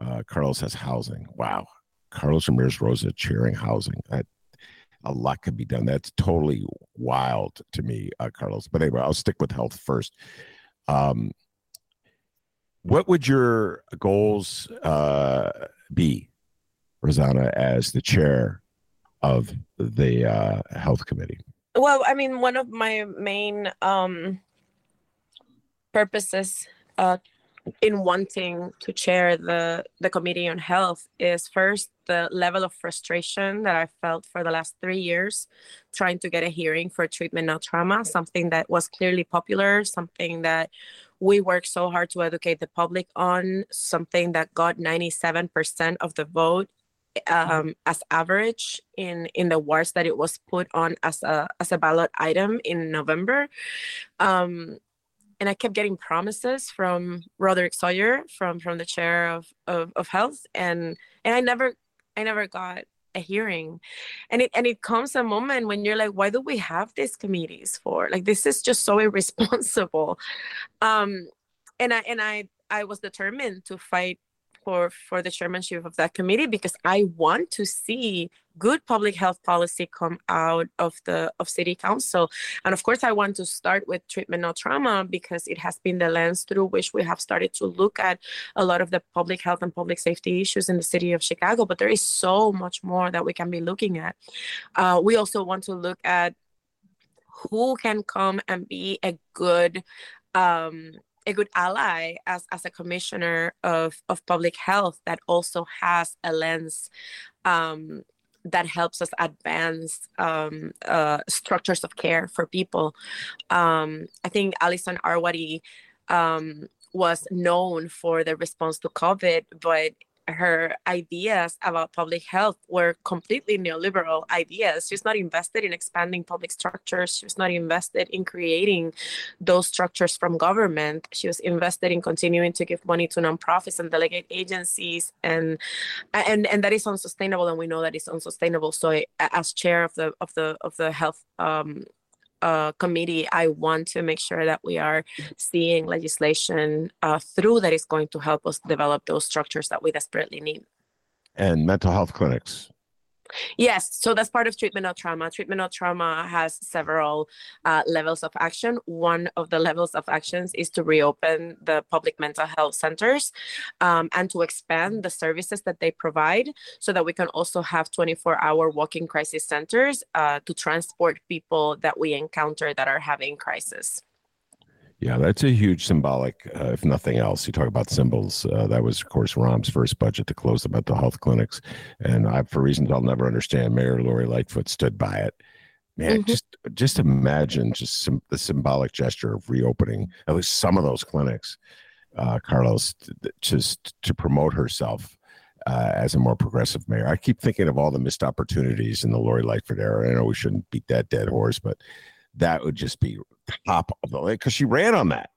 Uh, Carlos has housing. Wow. Carlos Ramirez Rosa chairing housing. That a lot could be done. That's totally wild to me, uh, Carlos. But anyway, I'll stick with health first. Um, what would your goals uh, be, Rossana, as the chair of the uh, health committee? Well, I mean, one of my main um, purposes uh, in wanting to chair the the committee on health is first the level of frustration that I felt for the last three years, trying to get a hearing for treatment of trauma, something that was clearly popular, something that we worked so hard to educate the public on, something that got 97% of the vote um, as average in in the wards that it was put on as a as a ballot item in November. Um, and I kept getting promises from Roderick Sawyer from from the chair of, of, of health. And and I never I never got a hearing. And it and it comes a moment when you're like why do we have these committees for? Like this is just so irresponsible. Um and I and I I was determined to fight for for the chairmanship of that committee because I want to see good public health policy come out of the of city council. And of course i want to start with treatment not trauma because it has been the lens through which we have started to look at a lot of the public health and public safety issues in the city of chicago but there is so much more that we can be looking at. Uh, we also want to look at who can come and be a good um, a good ally as, as a commissioner of, of public health that also has a lens um, that helps us advance um, uh, structures of care for people. Um, I think Alison Arwady um, was known for the response to COVID, but her ideas about public health were completely neoliberal ideas. She's not invested in expanding public structures. She was not invested in creating those structures from government. She was invested in continuing to give money to nonprofits and delegate agencies, and and and that is unsustainable. And we know that it's unsustainable. So, as chair of the of the of the health um, uh, committee, I want to make sure that we are seeing legislation uh, through that is going to help us develop those structures that we desperately need. And mental health clinics. Yes, so that's part of treatment of trauma. Treatment of trauma has several uh, levels of action. One of the levels of actions is to reopen the public mental health centers um, and to expand the services that they provide so that we can also have 24 hour walking crisis centers uh, to transport people that we encounter that are having crisis. Yeah, that's a huge symbolic, uh, if nothing else. You talk about symbols. Uh, that was, of course, Rahm's first budget to close the mental health clinics. And I, for reasons I'll never understand, Mayor Lori Lightfoot stood by it. Man, mm-hmm. just just imagine just some, the symbolic gesture of reopening at least some of those clinics, uh, Carlos, just to promote herself uh, as a more progressive mayor. I keep thinking of all the missed opportunities in the Lori Lightfoot era. I know we shouldn't beat that dead horse, but that would just be top of the list because she ran on that.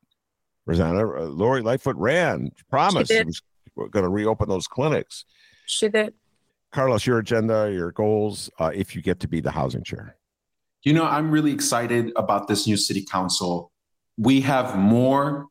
Rossana uh, Lori Lightfoot ran, promised she, was going to reopen those clinics. She did. Carlos, your agenda, your goals, uh, if you get to be the housing chair. You know, I'm really excited about this new city council. We have more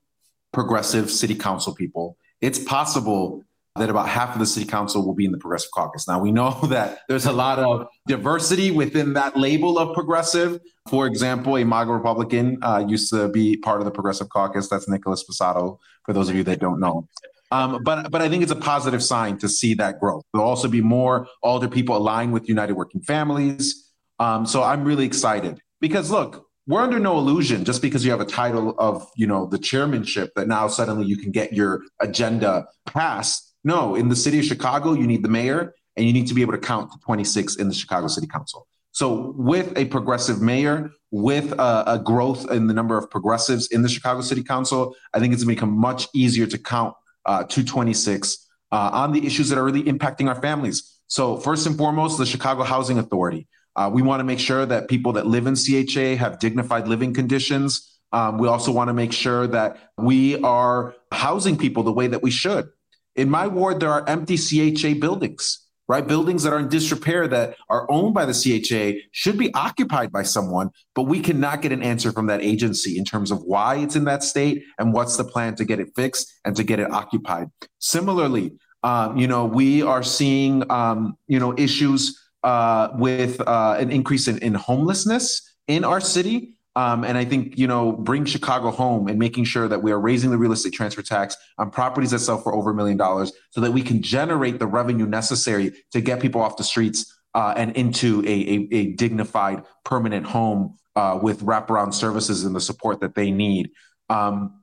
progressive city council people. It's possible that about half of the city council will be in the progressive caucus. Now, we know that there's a lot of diversity within that label of progressive. For example, a MAGA Republican uh, used to be part of the progressive caucus. That's Nicholas Sposato, for those of you that don't know. Um, but but I think it's a positive sign to see that growth. There'll also be more older people aligned with United Working Families. Um, so I'm really excited because look, we're under no illusion just because you have a title of you know the chairmanship that now suddenly you can get your agenda passed no, in the city of Chicago, you need the mayor and you need to be able to count to 26 in the Chicago City Council. So, with a progressive mayor, with a, a growth in the number of progressives in the Chicago City Council, I think it's going to become much easier to count uh, 226 uh, on the issues that are really impacting our families. So, first and foremost, the Chicago Housing Authority. Uh, we want to make sure that people that live in CHA have dignified living conditions. Um, we also want to make sure that we are housing people the way that we should. In my ward, there are empty CHA buildings, right? Buildings that are in disrepair that are owned by the CHA should be occupied by someone, but we cannot get an answer from that agency in terms of why it's in that state and what's the plan to get it fixed and to get it occupied. Similarly, um, you know, we are seeing, um, you know, issues uh, with uh, an increase in, in homelessness in our city. Um, and I think, you know, bring Chicago home and making sure that we are raising the real estate transfer tax on properties that sell for over a million dollars so that we can generate the revenue necessary to get people off the streets uh, and into a, a, a, dignified permanent home uh, with wraparound services and the support that they need. Um,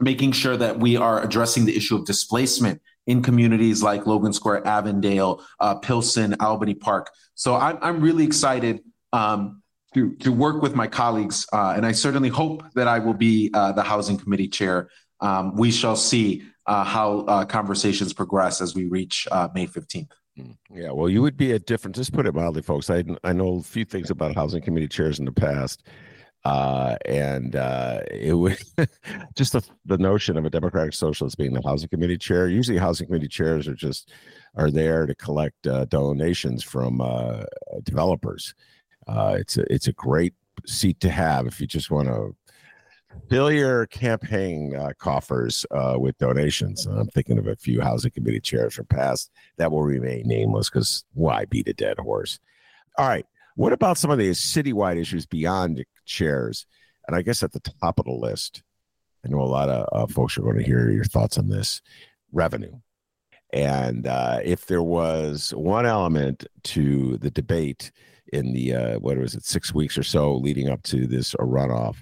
making sure that we are addressing the issue of displacement in communities like Logan Square, Avondale, uh, Pilsen, Albany Park. So I'm, I'm really excited. Um, to, to work with my colleagues, uh, and I certainly hope that I will be uh, the housing committee chair. Um, we shall see uh, how uh, conversations progress as we reach uh, May 15th. Hmm. Yeah, well, you would be a different, just put it mildly, folks. I, I know a few things about housing committee chairs in the past. Uh, and it would just the, the notion of a democratic socialist being the housing committee chair. Usually, housing committee chairs are just are there to collect donations from developers, uh, it's a it's a great seat to have if you just want to fill your campaign uh, coffers uh, with donations. I'm thinking of a few housing committee chairs from past that will remain nameless because why beat a dead horse? All right. What about some of these citywide issues beyond chairs? And I guess at the top of the list, I know a lot of uh, folks are going to hear your thoughts on this revenue. And uh, if there was one element to the debate in the uh, what was it six weeks or so leading up to this runoff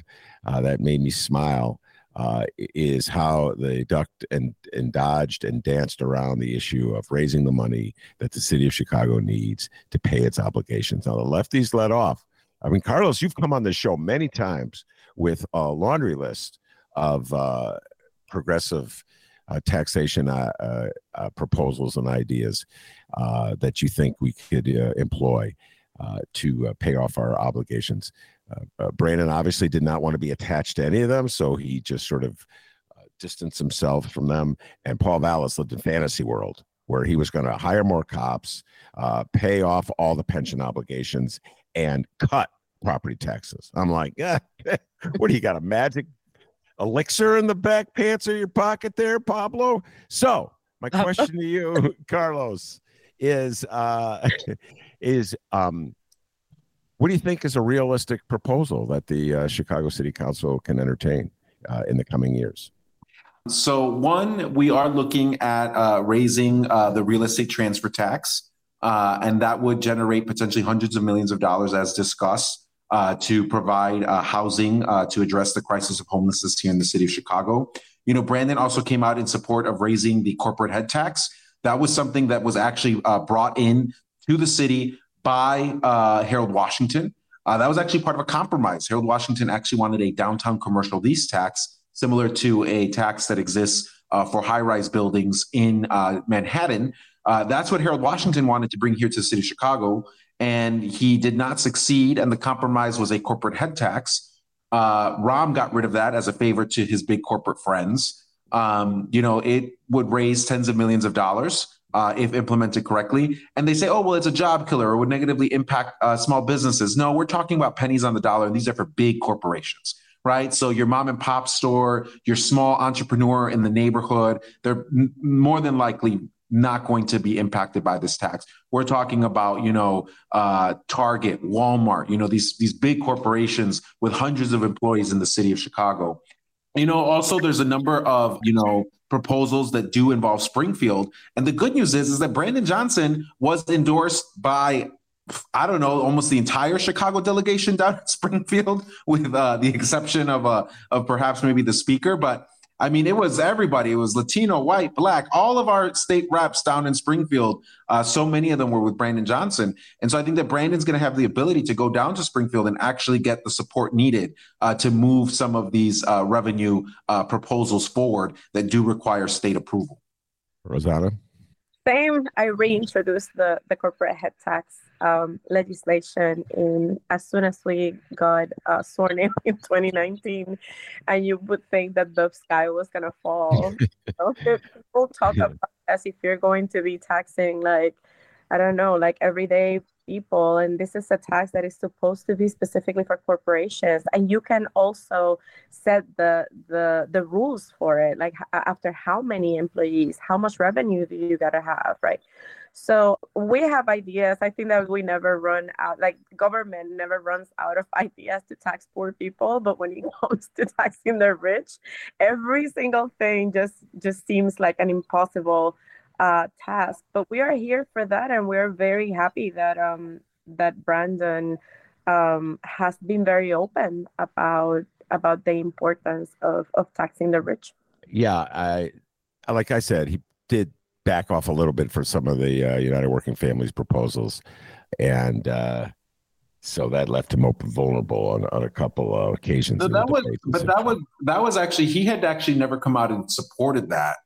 uh, that made me smile uh, is how they ducked and, and dodged and danced around the issue of raising the money that the city of Chicago needs to pay its obligations. Now the lefties let off. I mean, Carlos, you've come on this show many times with a laundry list of uh, progressive uh, taxation uh, uh, uh proposals and ideas uh, that you think we could employ Uh, to uh, pay off our obligations. Uh, Brandon obviously did not want to be attached to any of them, so he just sort of distanced himself from them. And Paul Vallas lived in fantasy world where he was going to hire more cops, pay off all the pension obligations, and cut property taxes. I'm like, what do you got? A magic elixir in the back pants of your pocket there, Pablo? So my question to you, Carlos, is uh is um what do you think is a realistic proposal that the uh, Chicago City Council can entertain uh, in the coming years? So, one, we are looking at uh, raising uh, the real estate transfer tax, uh, and that would generate potentially hundreds of millions of dollars, as discussed to provide housing to address the crisis of homelessness here in the city of Chicago. You know, Brandon also came out in support of raising the corporate head tax. That was something that was actually uh, brought in to the city by uh, Harold Washington. Uh, that was actually part of a compromise. Harold Washington actually wanted a downtown commercial lease tax, similar to a tax that exists for high rise buildings in Manhattan. that's what Harold Washington wanted to bring here to the city of Chicago and he did not succeed. And the compromise was a corporate head tax. Uh, Rahm got rid of that as a favor to his big corporate friends. Um, you know, it would raise tens of millions of dollars uh, if implemented correctly. And they say, oh, well, it's a job killer or would negatively impact uh, small businesses. No, we're talking about pennies on the dollar, and these are for big corporations right? So your mom and pop store, your small entrepreneur in the neighborhood, they're m- more than likely not going to be impacted by this tax. We're talking about, you know, uh, Target, Walmart, you know, these these big corporations with hundreds of employees in the city of Chicago. You know, also there's a number of, you know, proposals that do involve Springfield. And the good news is, is that Brandon Johnson was endorsed by I don't know, almost the entire Chicago delegation down at Springfield, with uh, the exception of uh, of perhaps maybe the speaker. But I mean, it was everybody. It was Latino, white, black, all of our state reps down in Springfield. Uh, so many of them were with Brandon Johnson. And so I think that Brandon's going to have the ability to go down to Springfield and actually get the support needed uh, to move some of these uh, revenue uh, proposals forward that do require state approval. Rossana? Same. I reintroduced the, the corporate head tax um, legislation in as soon as we got uh, sworn in in 2019, and you would think that the sky was gonna fall. people talk about as if you're going to be taxing like I don't know, like everyday people and this is a tax that is supposed to be specifically for corporations and you can also set the the the rules for it like after how many employees how much revenue do you got to have right so we have ideas. I think that we never run out, like government never runs out of ideas to tax poor people. But when it comes to taxing the rich, every single thing just just seems like an impossible uh, task. But we are here for that, and we're very happy that um, that Brandon um, has been very open about about the importance of of taxing the rich. Yeah, I like I said, he did back off a little bit for some of the uh, United Working Families proposals, and uh, so that left him open vulnerable on, on a couple of occasions. So that was, but that was that was actually he had actually never come out and supported that.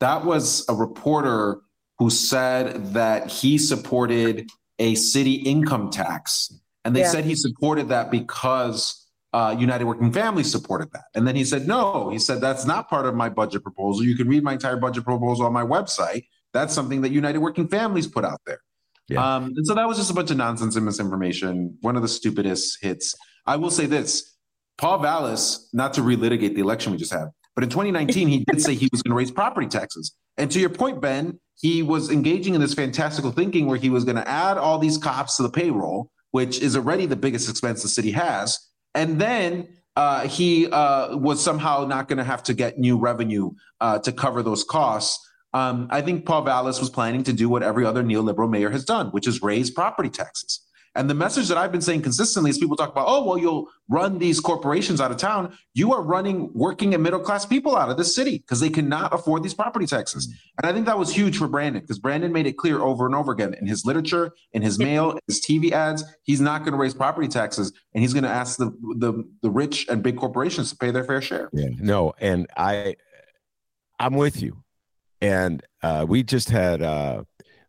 That was a reporter who said that he supported a city income tax, and they yeah. said he supported that because. Uh, United Working Families supported that. And then he said, no, he said, that's not part of my budget proposal. You can read my entire budget proposal on my website. That's something that United Working Families put out there. Yeah. Um, and so that was just a bunch of nonsense and misinformation. One of the stupidest hits. I will say this Paul Vallas, not to relitigate the election we just had, but in 2019, he did say he was going to raise property taxes. And to your point, Ben, he was engaging in this fantastical thinking where he was going to add all these cops to the payroll, which is already the biggest expense the city has. And then uh, he uh, was somehow not going to have to get new revenue uh, to cover those costs. Um, I think Paul Vallas was planning to do what every other neoliberal mayor has done, which is raise property taxes. And the message that I've been saying consistently is people talk about, oh, well, you'll run these corporations out of town. You are running working and middle class people out of the city because they cannot afford these property taxes. And I think that was huge for Brandon because Brandon made it clear over and over again in his literature, in his mail, his TV ads, he's not going to raise property taxes and he's going to ask the, the the rich and big corporations to pay their fair share. Yeah, no, and I I'm with you. And uh, we just had uh,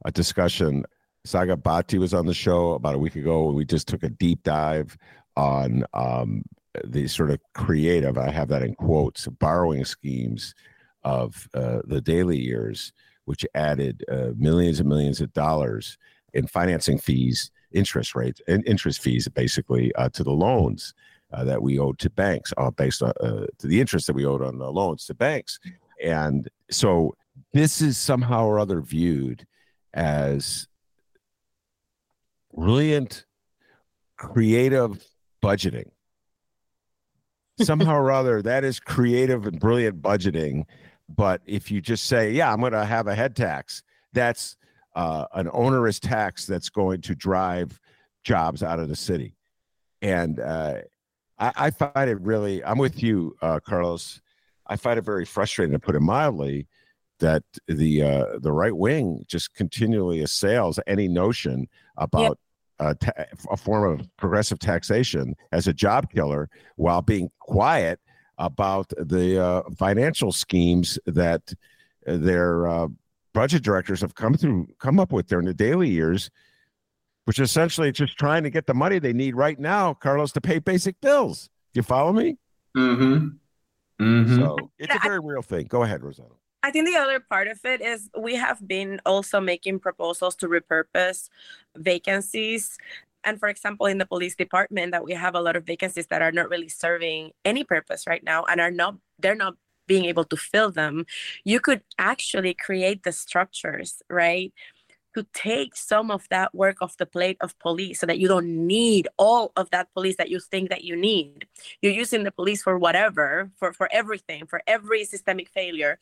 a discussion. Saga Bhatti was on the show about a week ago. We just took a deep dive on um, the sort of creative, I have that in quotes, borrowing schemes of uh, the Daley years, which added uh, millions and millions of dollars in financing fees, interest rates, and interest fees, basically, uh, to the loans uh, that we owed to banks, uh, based on uh, to the interest that we owed on the loans to banks. And so this is somehow or other viewed as brilliant, creative budgeting. Somehow or other, that is creative and brilliant budgeting. But if you just say, yeah, I'm going to have a head tax, that's uh, an onerous tax that's going to drive jobs out of the city. And uh, I, I, find it really, I'm with you, uh, Carlos. I find it very frustrating, to put it mildly, that the uh, the right wing just continually assails any notion about a, ta- a form of progressive taxation as a job killer while being quiet about the uh, financial schemes that their uh, budget directors have come through come up with during the Daley years which is essentially just trying to get the money they need right now carlos to pay basic bills do you follow me mm-hmm. Mm-hmm. so it's a very real thing go ahead rossana I think the other part of it is we have been also making proposals to repurpose vacancies. And for example, in the police department, that we have a lot of vacancies that are not really serving any purpose right now and are not, they're not being able to fill them. You could actually create the structures, right? To take some of that work off the plate of police so that you don't need all of that police that you think that you need. You're using the police for whatever for for everything for every systemic failure.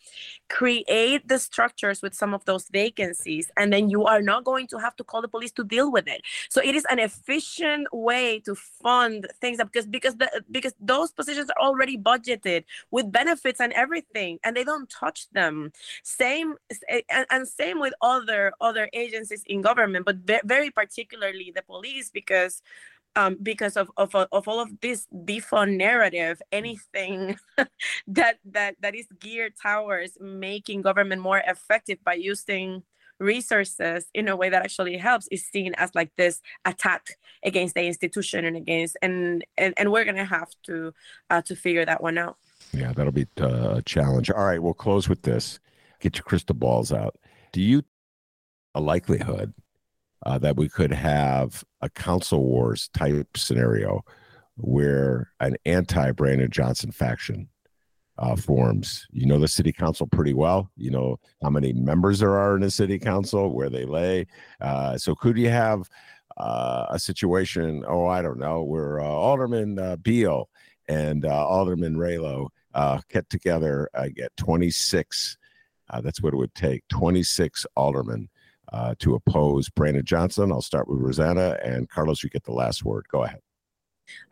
Create the structures with some of those vacancies and then you are not going to have to call the police to deal with it. So it is an efficient way to fund things because because the because those positions are already budgeted with benefits and everything and they don't touch them. Same and, and same with other other agencies in government, but very particularly the police, because um, because of, of, of all of this defund narrative, anything that that that is geared towards making government more effective by using resources in a way that actually helps is seen as like this attack against the institution and against and and, and we're gonna have to uh, to figure that one out. Yeah, that'll be a challenge. All right, we'll close with this. Get your crystal balls out. Do you a likelihood uh, that we could have a council wars type scenario where an anti Brandon Johnson faction uh, forms. You know the city council pretty well. You know how many members there are in the city council, where they lay. Uh, so could you have uh, a situation? Oh, I don't know, where uh, Alderman uh, Beale and uh, Alderman Raylo get together, get 26. that's what it would take 26 aldermen uh, to oppose Brandon Johnson. I'll start with Rossana and Carlos. You get the last word. Go ahead.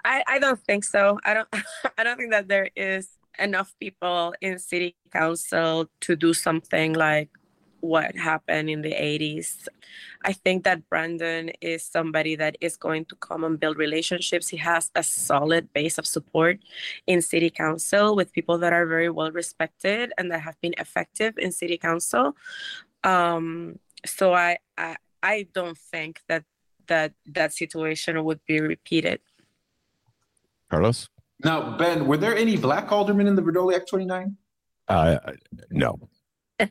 I, I don't think so. I don't. I don't think that there is enough people in city council to do something like what happened in the 80s. I think that Brandon is somebody that is going to come and build relationships. He has a solid base of support in city council with people that are very well respected and that have been effective in city council. Um, so I, I I don't think that that that situation would be repeated. Carlos. Now, Ben, were there any black aldermen in the Vrdolyak 29? Uh, no. there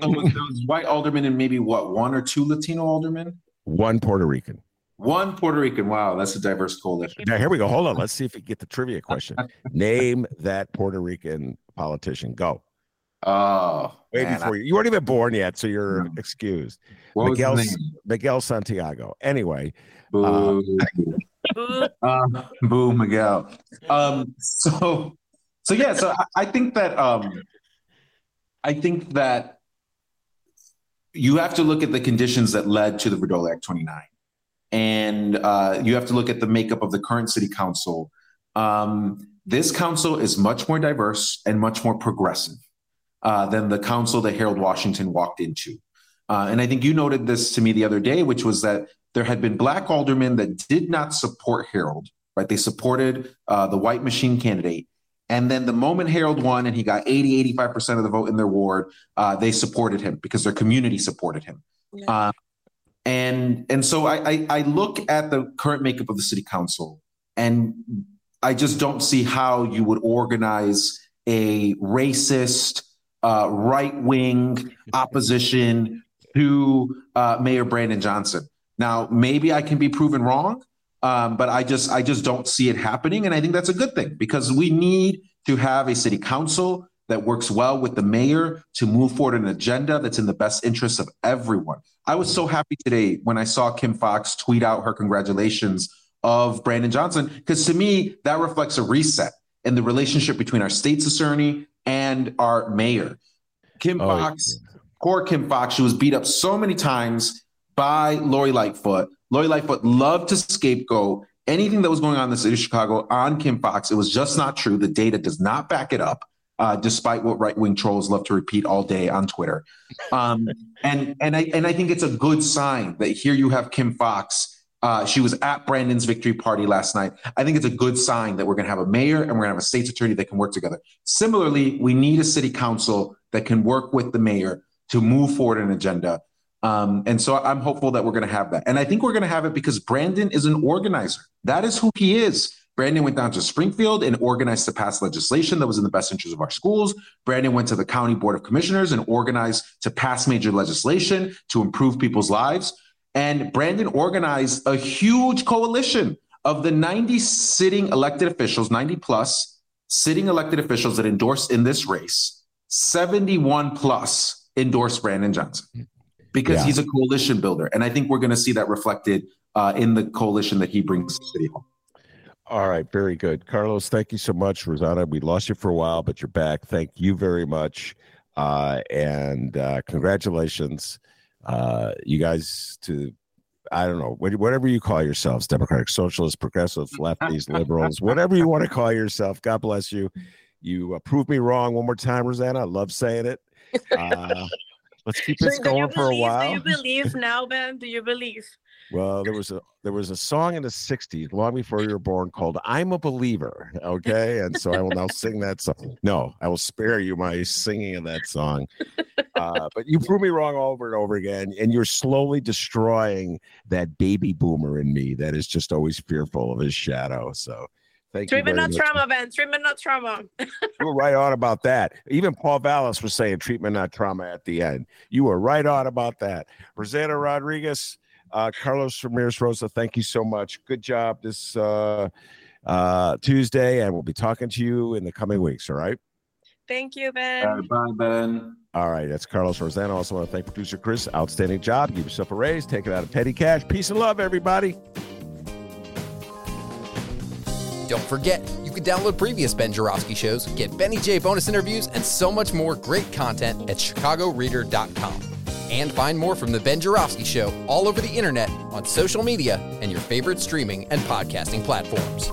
was white aldermen and maybe what one or two Latino aldermen. One Puerto Rican. One Puerto Rican. Wow, that's a diverse coalition. Now here we go. Hold on. Let's see if we get the trivia question. Name that Puerto Rican politician. Go. Oh, way man, before I, you. You weren't even born yet, so you're no. excused. What Miguel Miguel Santiago. Anyway, boo, uh, uh, boo, Miguel. Um, so, so yeah, so I, I think that um, I think that you have to look at the conditions that led to the Vrdolyak 29, and uh, you have to look at the makeup of the current city council. Um, this council is much more diverse and much more progressive uh, than the council that Harold Washington walked into. Uh, and I think you noted this to me the other day, which was that there had been black aldermen that did not support Harold, right? They supported uh, the white machine candidate. And then the moment Harold won and he got 80, 85% of the vote in their ward, uh, they supported him because their community supported him. Yeah. Uh, and and so I, I, I look at the current makeup of the city council and I just don't see how you would organize a racist, uh, right wing opposition to uh, Mayor Brandon Johnson. Now, maybe I can be proven wrong, um, but I just I just don't see it happening, and I think that's a good thing because we need to have a city council that works well with the mayor to move forward an agenda that's in the best interest of everyone. I was so happy today when I saw Kim Foxx tweet out her congratulations of Brandon Johnson because to me that reflects a reset in the relationship between our state's attorney and our mayor. Kim oh, Foxx, yeah. poor Kim Foxx, she was beat up so many times by Lori Lightfoot. Lori Lightfoot loved to scapegoat anything that was going on in the city of Chicago on Kim Foxx. It was just not true. The data does not back it up, uh, despite what right wing trolls love to repeat all day on Twitter. Um, and and I and I think it's a good sign that here you have Kim Foxx. Uh, she was at Brandon's victory party last night. I think it's a good sign that we're going to have a mayor and we're going to have a state's attorney that can work together. Similarly, we need a city council that can work with the mayor to move forward an agenda um, and so I'm hopeful that we're going to have that. And I think we're going to have it because Brandon is an organizer. That is who he is. Brandon went down to Springfield and organized to pass legislation that was in the best interest of our schools. Brandon went to the County Board of Commissioners and organized to pass major legislation to improve people's lives. And Brandon organized a huge coalition of the 90 sitting elected officials, 90 plus sitting elected officials that endorsed in this race. 71 plus endorsed Brandon Johnson because yeah. he's a coalition builder. And I think we're going to see that reflected uh, in the coalition that he brings to City Hall. All right, very good. Carlos, thank you so much. Rossana, we lost you for a while, but you're back. Thank you very much. Uh, and uh, congratulations, uh, you guys, to I don't know, whatever you call yourselves Democratic, Socialists, Progressive, Lefties, Liberals, whatever you want to call yourself. God bless you. You uh, proved me wrong one more time, Rossana. I love saying it. Uh, Let's keep this going for a while. Do you believe now, Ben? Do you believe? Well, there was a there was a song in the '60s, long before you were born, called "I'm a Believer." Okay, and so I will now sing that song. No, I will spare you my singing of that song. Uh, but you prove me wrong over and over again, and you're slowly destroying that baby boomer in me that is just always fearful of his shadow. So Thank you. treatment not much. trauma, Ben. Treatment not trauma. you were right on about that. Even Paul Vallas was saying treatment not trauma at the end. You were right on about that. Rossana Rodriguez, uh, Carlos Ramirez Rosa, thank you so much. Good job this uh, uh, Tuesday, and we'll be talking to you in the coming weeks. All right. Thank you, Ben. bye, Ben. All right, that's Carlos Rossana. I also want to thank producer Chris. Outstanding job. Give yourself a raise. Take it out of petty cash. Peace and love, everybody. Don't forget, you can download previous Ben Joravsky shows, get Benny J bonus interviews, and so much more great content at chicagoreader.com. And find more from The Ben Joravsky Show all over the internet, on social media, and your favorite streaming and podcasting platforms.